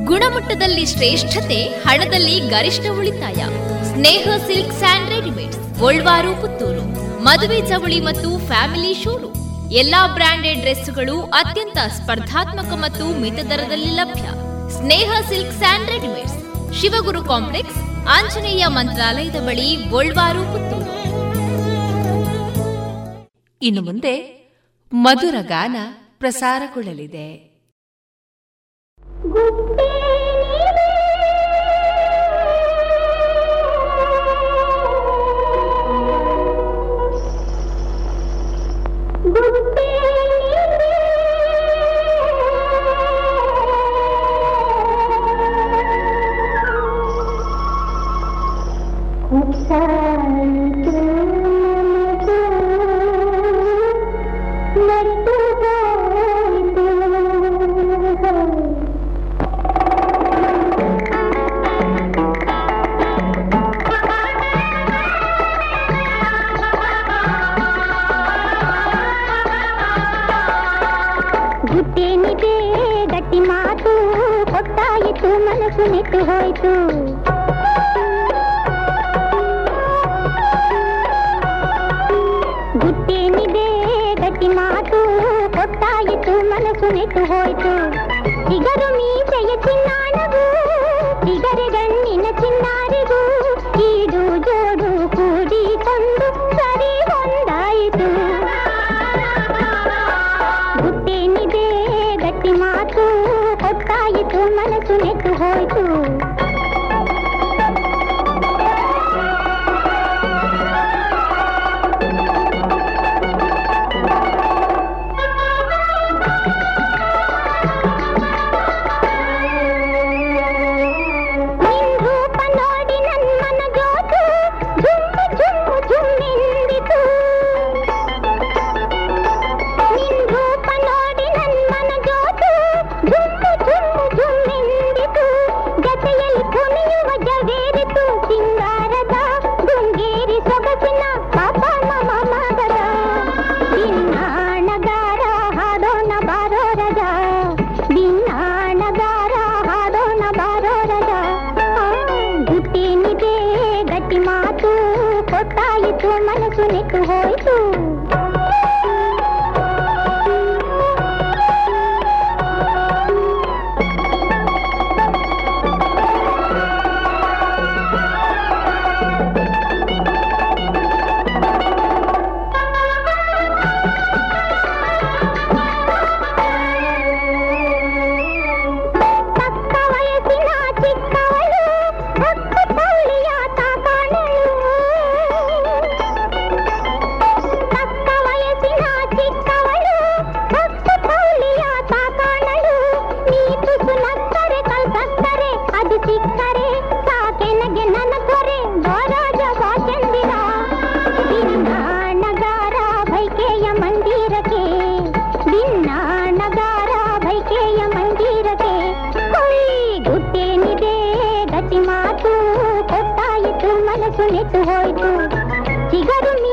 ಗುಣಮಟ್ಟದಲ್ಲಿ ಶ್ರೇಷ್ಠತೆ ಹಣದಲ್ಲಿ ಗರಿಷ್ಠ ಉಳಿತಾಯ. Sneha silks and readymades Golwar Puttur. ಮದುವೆ ಚವಳಿ ಮತ್ತು ಫ್ಯಾಮಿಲಿ ಶೋರೂಮ್ ಎಲ್ಲಾ ಬ್ರಾಂಡೆಡ್ ಡ್ರೆಸ್ಗಳು ಅತ್ಯಂತ ಸ್ಪರ್ಧಾತ್ಮಕ ಮತ್ತು ಮಿತ ದರದಲ್ಲಿ ಲಭ್ಯ. Sneha silk sand readymades. Shivaguru complex, Anjaneya ಮಂತ್ರಾಲಯದ ಬಳಿ ಗೋಳ್ವಾರು ಇನ್ನು ಮುಂದೆ ಮಧುರ ಗಾನ ಪ್ರಸಾರಗೊಳ್ಳಲಿದೆ. লেত হয়তো চিগারু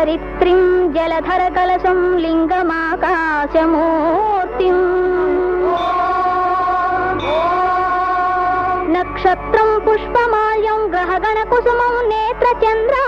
यस्याद्धरित्रीं जलधरकलशं लिङ्गमाकाशमूर्तिम्। नक्षत्रं पुष्पमाल्यं ग्रहगणकुसुमं नेत्रचन्द्रार्कवन्ध्यम्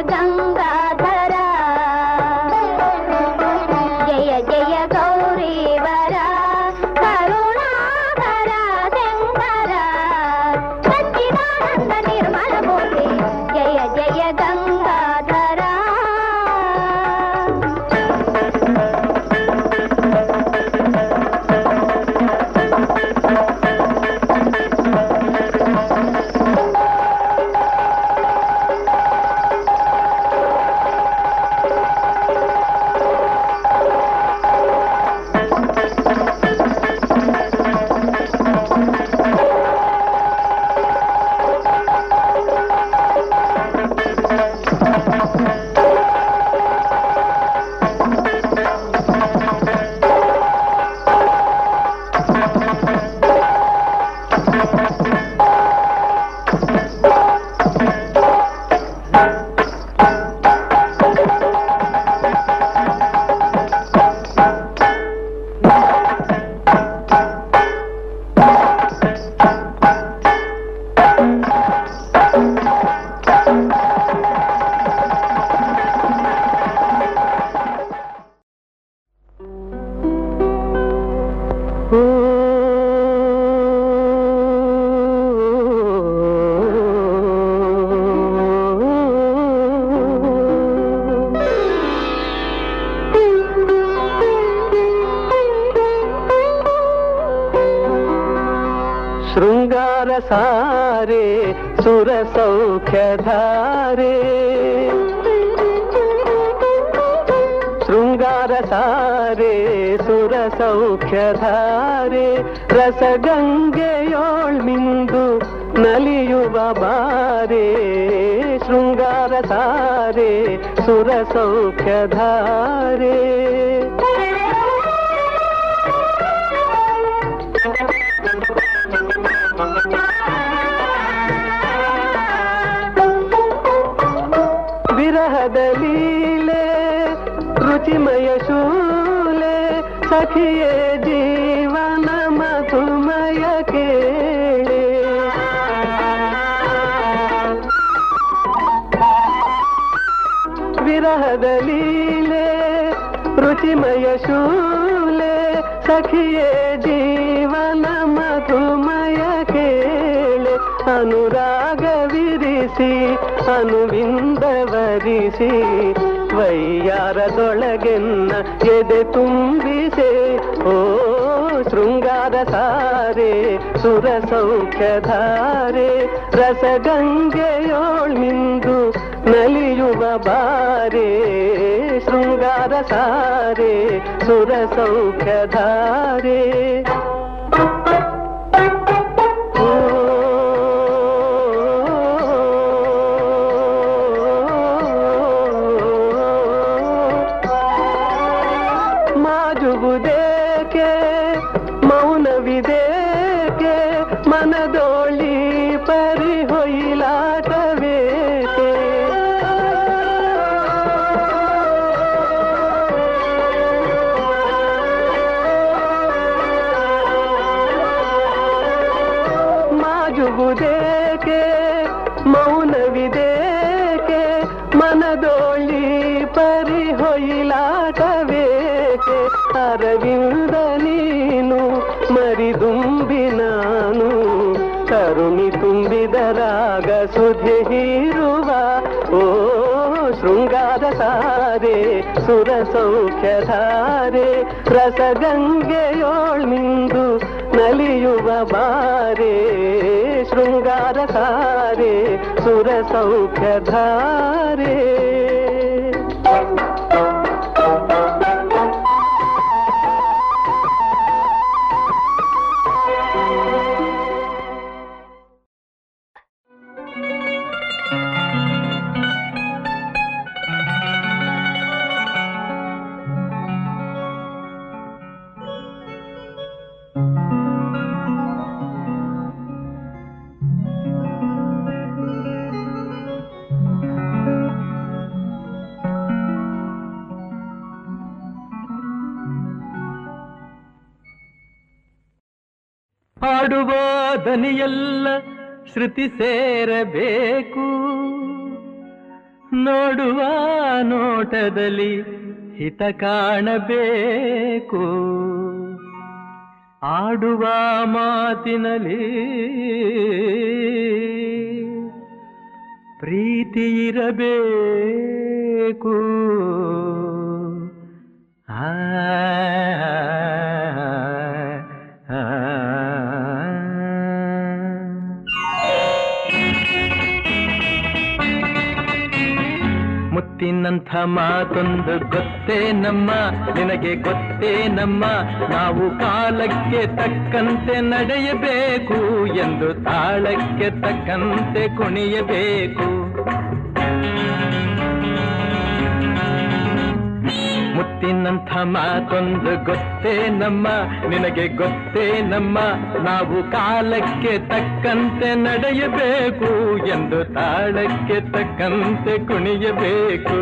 पतंग ಮನದೋಳಿ ಪರಿಹೊಯಿಲಾಟವೇಕೆ ಅರವಿಂದ ನೀನು ಮರಿದುಂಬಿ ನಾನು, ಕರುಣಿ ತುಂಬಿದ ರಾಗ ಸುಧೆ ಹೀರುವ, ಓ ಶೃಂಗಾರ ಸಾರೆ, ಸುರ ಸೌಖ್ಯಧಾರೆ ರಸಗಂಗೆಯೋಳ್ ಮಿಂದು ನಲಿಯುವ ಬಾರೆ ಶೃಂಗಾರ ಸಾರೆ ಸುರ ಸೌಖ್ಯಧಾರೆ ದನಿಯೆಲ್ಲ ಶ್ರುತಿ ಸೇರಬೇಕು. ನೋಡುವ ನೋಟದಲ್ಲಿ ಹಿತ ಕಾಣಬೇಕು. ಆಡುವ ಮಾತಿನಲ್ಲಿ ಪ್ರೀತಿ ಇರಬೇಕು. ಆ, ಮುತ್ತಿನಂಥ ಮಾತೊಂದು ಗೊತ್ತೇ ನಮ್ಮ, ನಿನಗೆ ಗೊತ್ತೇ ನಮ್ಮ. ನಾವು ಕಾಲಕ್ಕೆ ತಕ್ಕಂತೆ ನಡೆಯಬೇಕು ಎಂದು ತಾಳಕ್ಕೆ ತಕ್ಕಂತೆ ಕುಣಿಯಬೇಕು. ಮುತ್ತಿನಂಥ ಮಾತೊಂದು ಗೊತ್ತೇ ನಮ್ಮ, ನಿನಗೆ ಗೊತ್ತೇ ನಮ್ಮ, ನಾವು ಕಾಲಕ್ಕೆ ತಕ್ಕಂತೆ ನಡೆಯಬೇಕು ಎಂದು ತಾಳಕ್ಕೆ ತಕ್ಕಂತೆ ಕುಣಿಯಬೇಕು.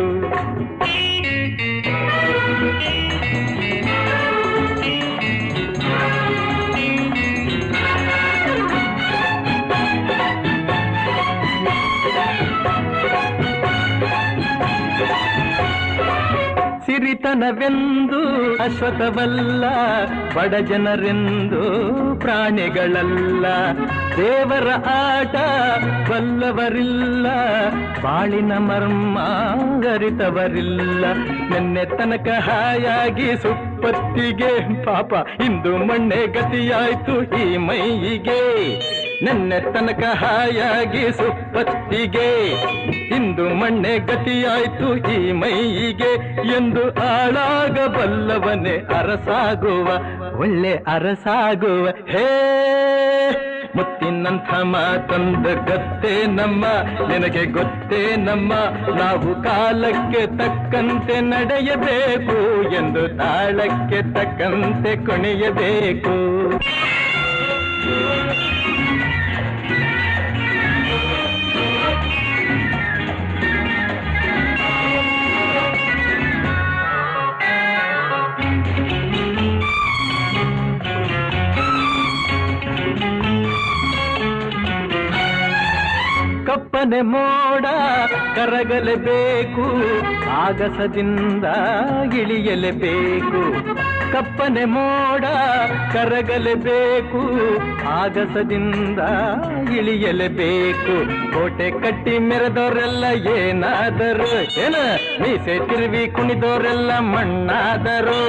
ಸಿರಿತನವೆಂದು ಅಶ್ವತವಲ್ಲ ಬಡ ಜನರೆಂದು ಪ್ರಾಣಿಗಳಲ್ಲ. ದೇವರ ಆಟ ಬಲ್ಲವರಿಲ್ಲ, ಬಾಳಿನ ಮರ್ಮ ನಿನ್ನೆ ತನಕ ಹಾಯಾಗಿ ಸುಪ್ಪತ್ತಿಗೆ, ಪಾಪ, ಇಂದು ಮಣ್ಣೆ ಗತಿಯಾಯ್ತು ಈ ಮೈಯಿಗೆ. ನೆನ್ನೆ ತನಕ ಹಾಯಾಗಿ ಸುಪ್ಪತ್ತಿಗೆ. ಇಂದು ಮಣ್ಣೆ ಗತಿಯಾಯ್ತು ಈ ಮೈಯಿಗೆ. ಎಂದು ಆಳಾಗಬಲ್ಲವನೇ ಅರಸಾಗುವ, ಒಳ್ಳೆ ಅರಸಾಗುವ. ಹೇ, ಮುತ್ತಿನಂಥ ಮಾತಂದ ಗತ್ತೇ ನಮ್ಮ, ನಿನಗೆ ಗೊತ್ತೇ ನಮ್ಮ. ನಾವು ಕಾಲಕ್ಕೆ ತಕ್ಕಂತೆ ನಡೆಯಬೇಕು ಎಂದು ತಾಳಕ್ಕೆ ತಕ್ಕಂತೆ ಕುಣಿಯಬೇಕು ಕಪ್ಪನೆ ಮೋಡ ಕರಗಲೇಬೇಕು ಆಗಸದಿಂದ ಇಳಿಯಲೇಬೇಕು ಕಪ್ಪನೆ ಮೋಡ ಕರಗಲೇಬೇಕು ಆಗಸದಿಂದ ಇಳಿಯಲೇಬೇಕು ಕೋಟೆ ಕಟ್ಟಿ ಮೆರೆದವರೆಲ್ಲ ಏನಾದರು? ಏನ? ಮೀಸೆ ತಿರುವಿ ಕುಣಿದವರೆಲ್ಲ ಮಣ್ಣಾದರು?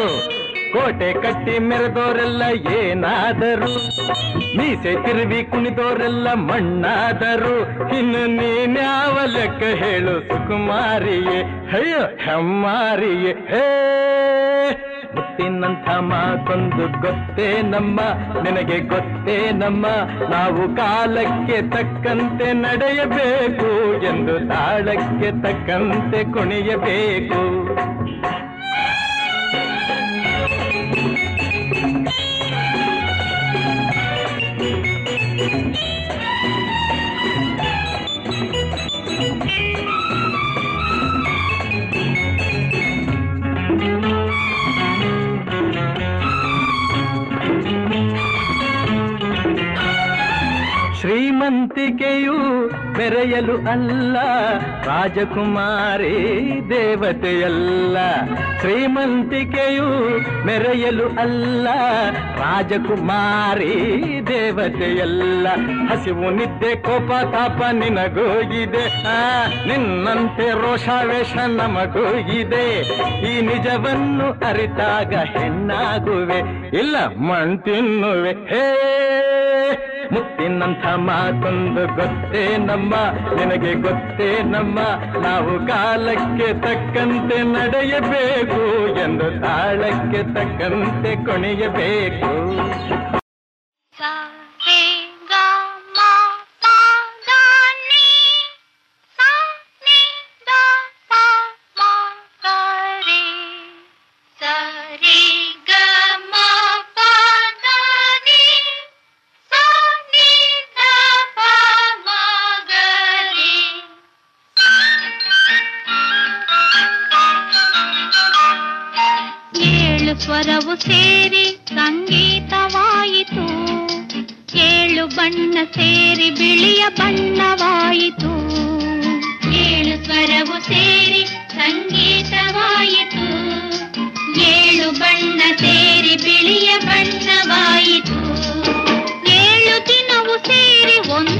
ಕೋಟೆ ಕಟ್ಟಿ ಮೆರೆದೋರೆಲ್ಲ ಏನಾದರು? ಮೀಸೆ ತಿರುವಿ ಕುಣಿದೋರೆಲ್ಲ ಮಣ್ಣಾದರು? ಇನ್ನು ನೀನ್ಯಾವ ಲೆಕ್ಕ ಹೇಳು, ಸುಕುಮಾರಿಯೇ? ಅಯ್ಯೋ, ಹೆಮ್ಮಾರಿಯೇ, ಹೇ! ಮುತ್ತಿನಂಥ ಮಾತೊಂದು ಗೊತ್ತೇ ನಮ್ಮ, ನಿನಗೆ ಗೊತ್ತೇ ನಮ್ಮ. ನಾವು ಕಾಲಕ್ಕೆ ತಕ್ಕಂತೆ ನಡೆಯಬೇಕು, ಎಂದು ತಾಳಕ್ಕೆ ತಕ್ಕಂತೆ ಕುಣಿಯಬೇಕು. ಶ್ರೀಮಂತಿಕೆಯು ಮೆರೆಯಲು ಅಲ್ಲ. ರಾಜಕುಮಾರಿ ದೇವತೆಯಲ್ಲ. ಶ್ರೀಮಂತಿಕೆಯು ಮೆರೆಯಲು ಅಲ್ಲ. ರಾಜಕುಮಾರಿ ದೇವತೆಯಲ್ಲ. ಹಸಿವು ನಿದ್ದೆ ಕೋಪ ತಾಪ ನಿನಗೋಗಿದೆ. ಆ, ನಿನ್ನಂತೆ ರೋಷಾವೇಶ ನಮಗೋಗಿದೆ. ಈ ನಿಜವನ್ನು ಅರಿತಾಗ ಹೆಣ್ಣಾಗುವೆ. ಇಲ್ಲ ಮಣ್ ತಿನ್ನುವೆ ಹೇ ಮುತ್ತಿನಂಥ ಮಾತೊಂದು ಗೊತ್ತೇ ನಮ್ಮ ನಿನಗೆ ಗೊತ್ತೇ ನಮ್ಮ ನಾವು ಕಾಲಕ್ಕೆ ತಕ್ಕಂತೆ ನಡೆಯಬೇಕು ಎಂದು ತಾಳಕ್ಕೆ ತಕ್ಕಂತೆ ಕುಣಿಯಬೇಕು ಬಣ್ಣ ಸೇರಿ ಬಿಳಿಯ ಬಣ್ಣವಾಯಿತು. ಏಳು ಸ್ವರವು ಸೇರಿ ಸಂಗೀತವಾಯಿತು. ಏಳು ಬಣ್ಣ ಸೇರಿ ಬಿಳಿಯ ಬಣ್ಣವಾಯಿತು. ಏಳು ದಿನವು ಸೇರಿ ಒಂದು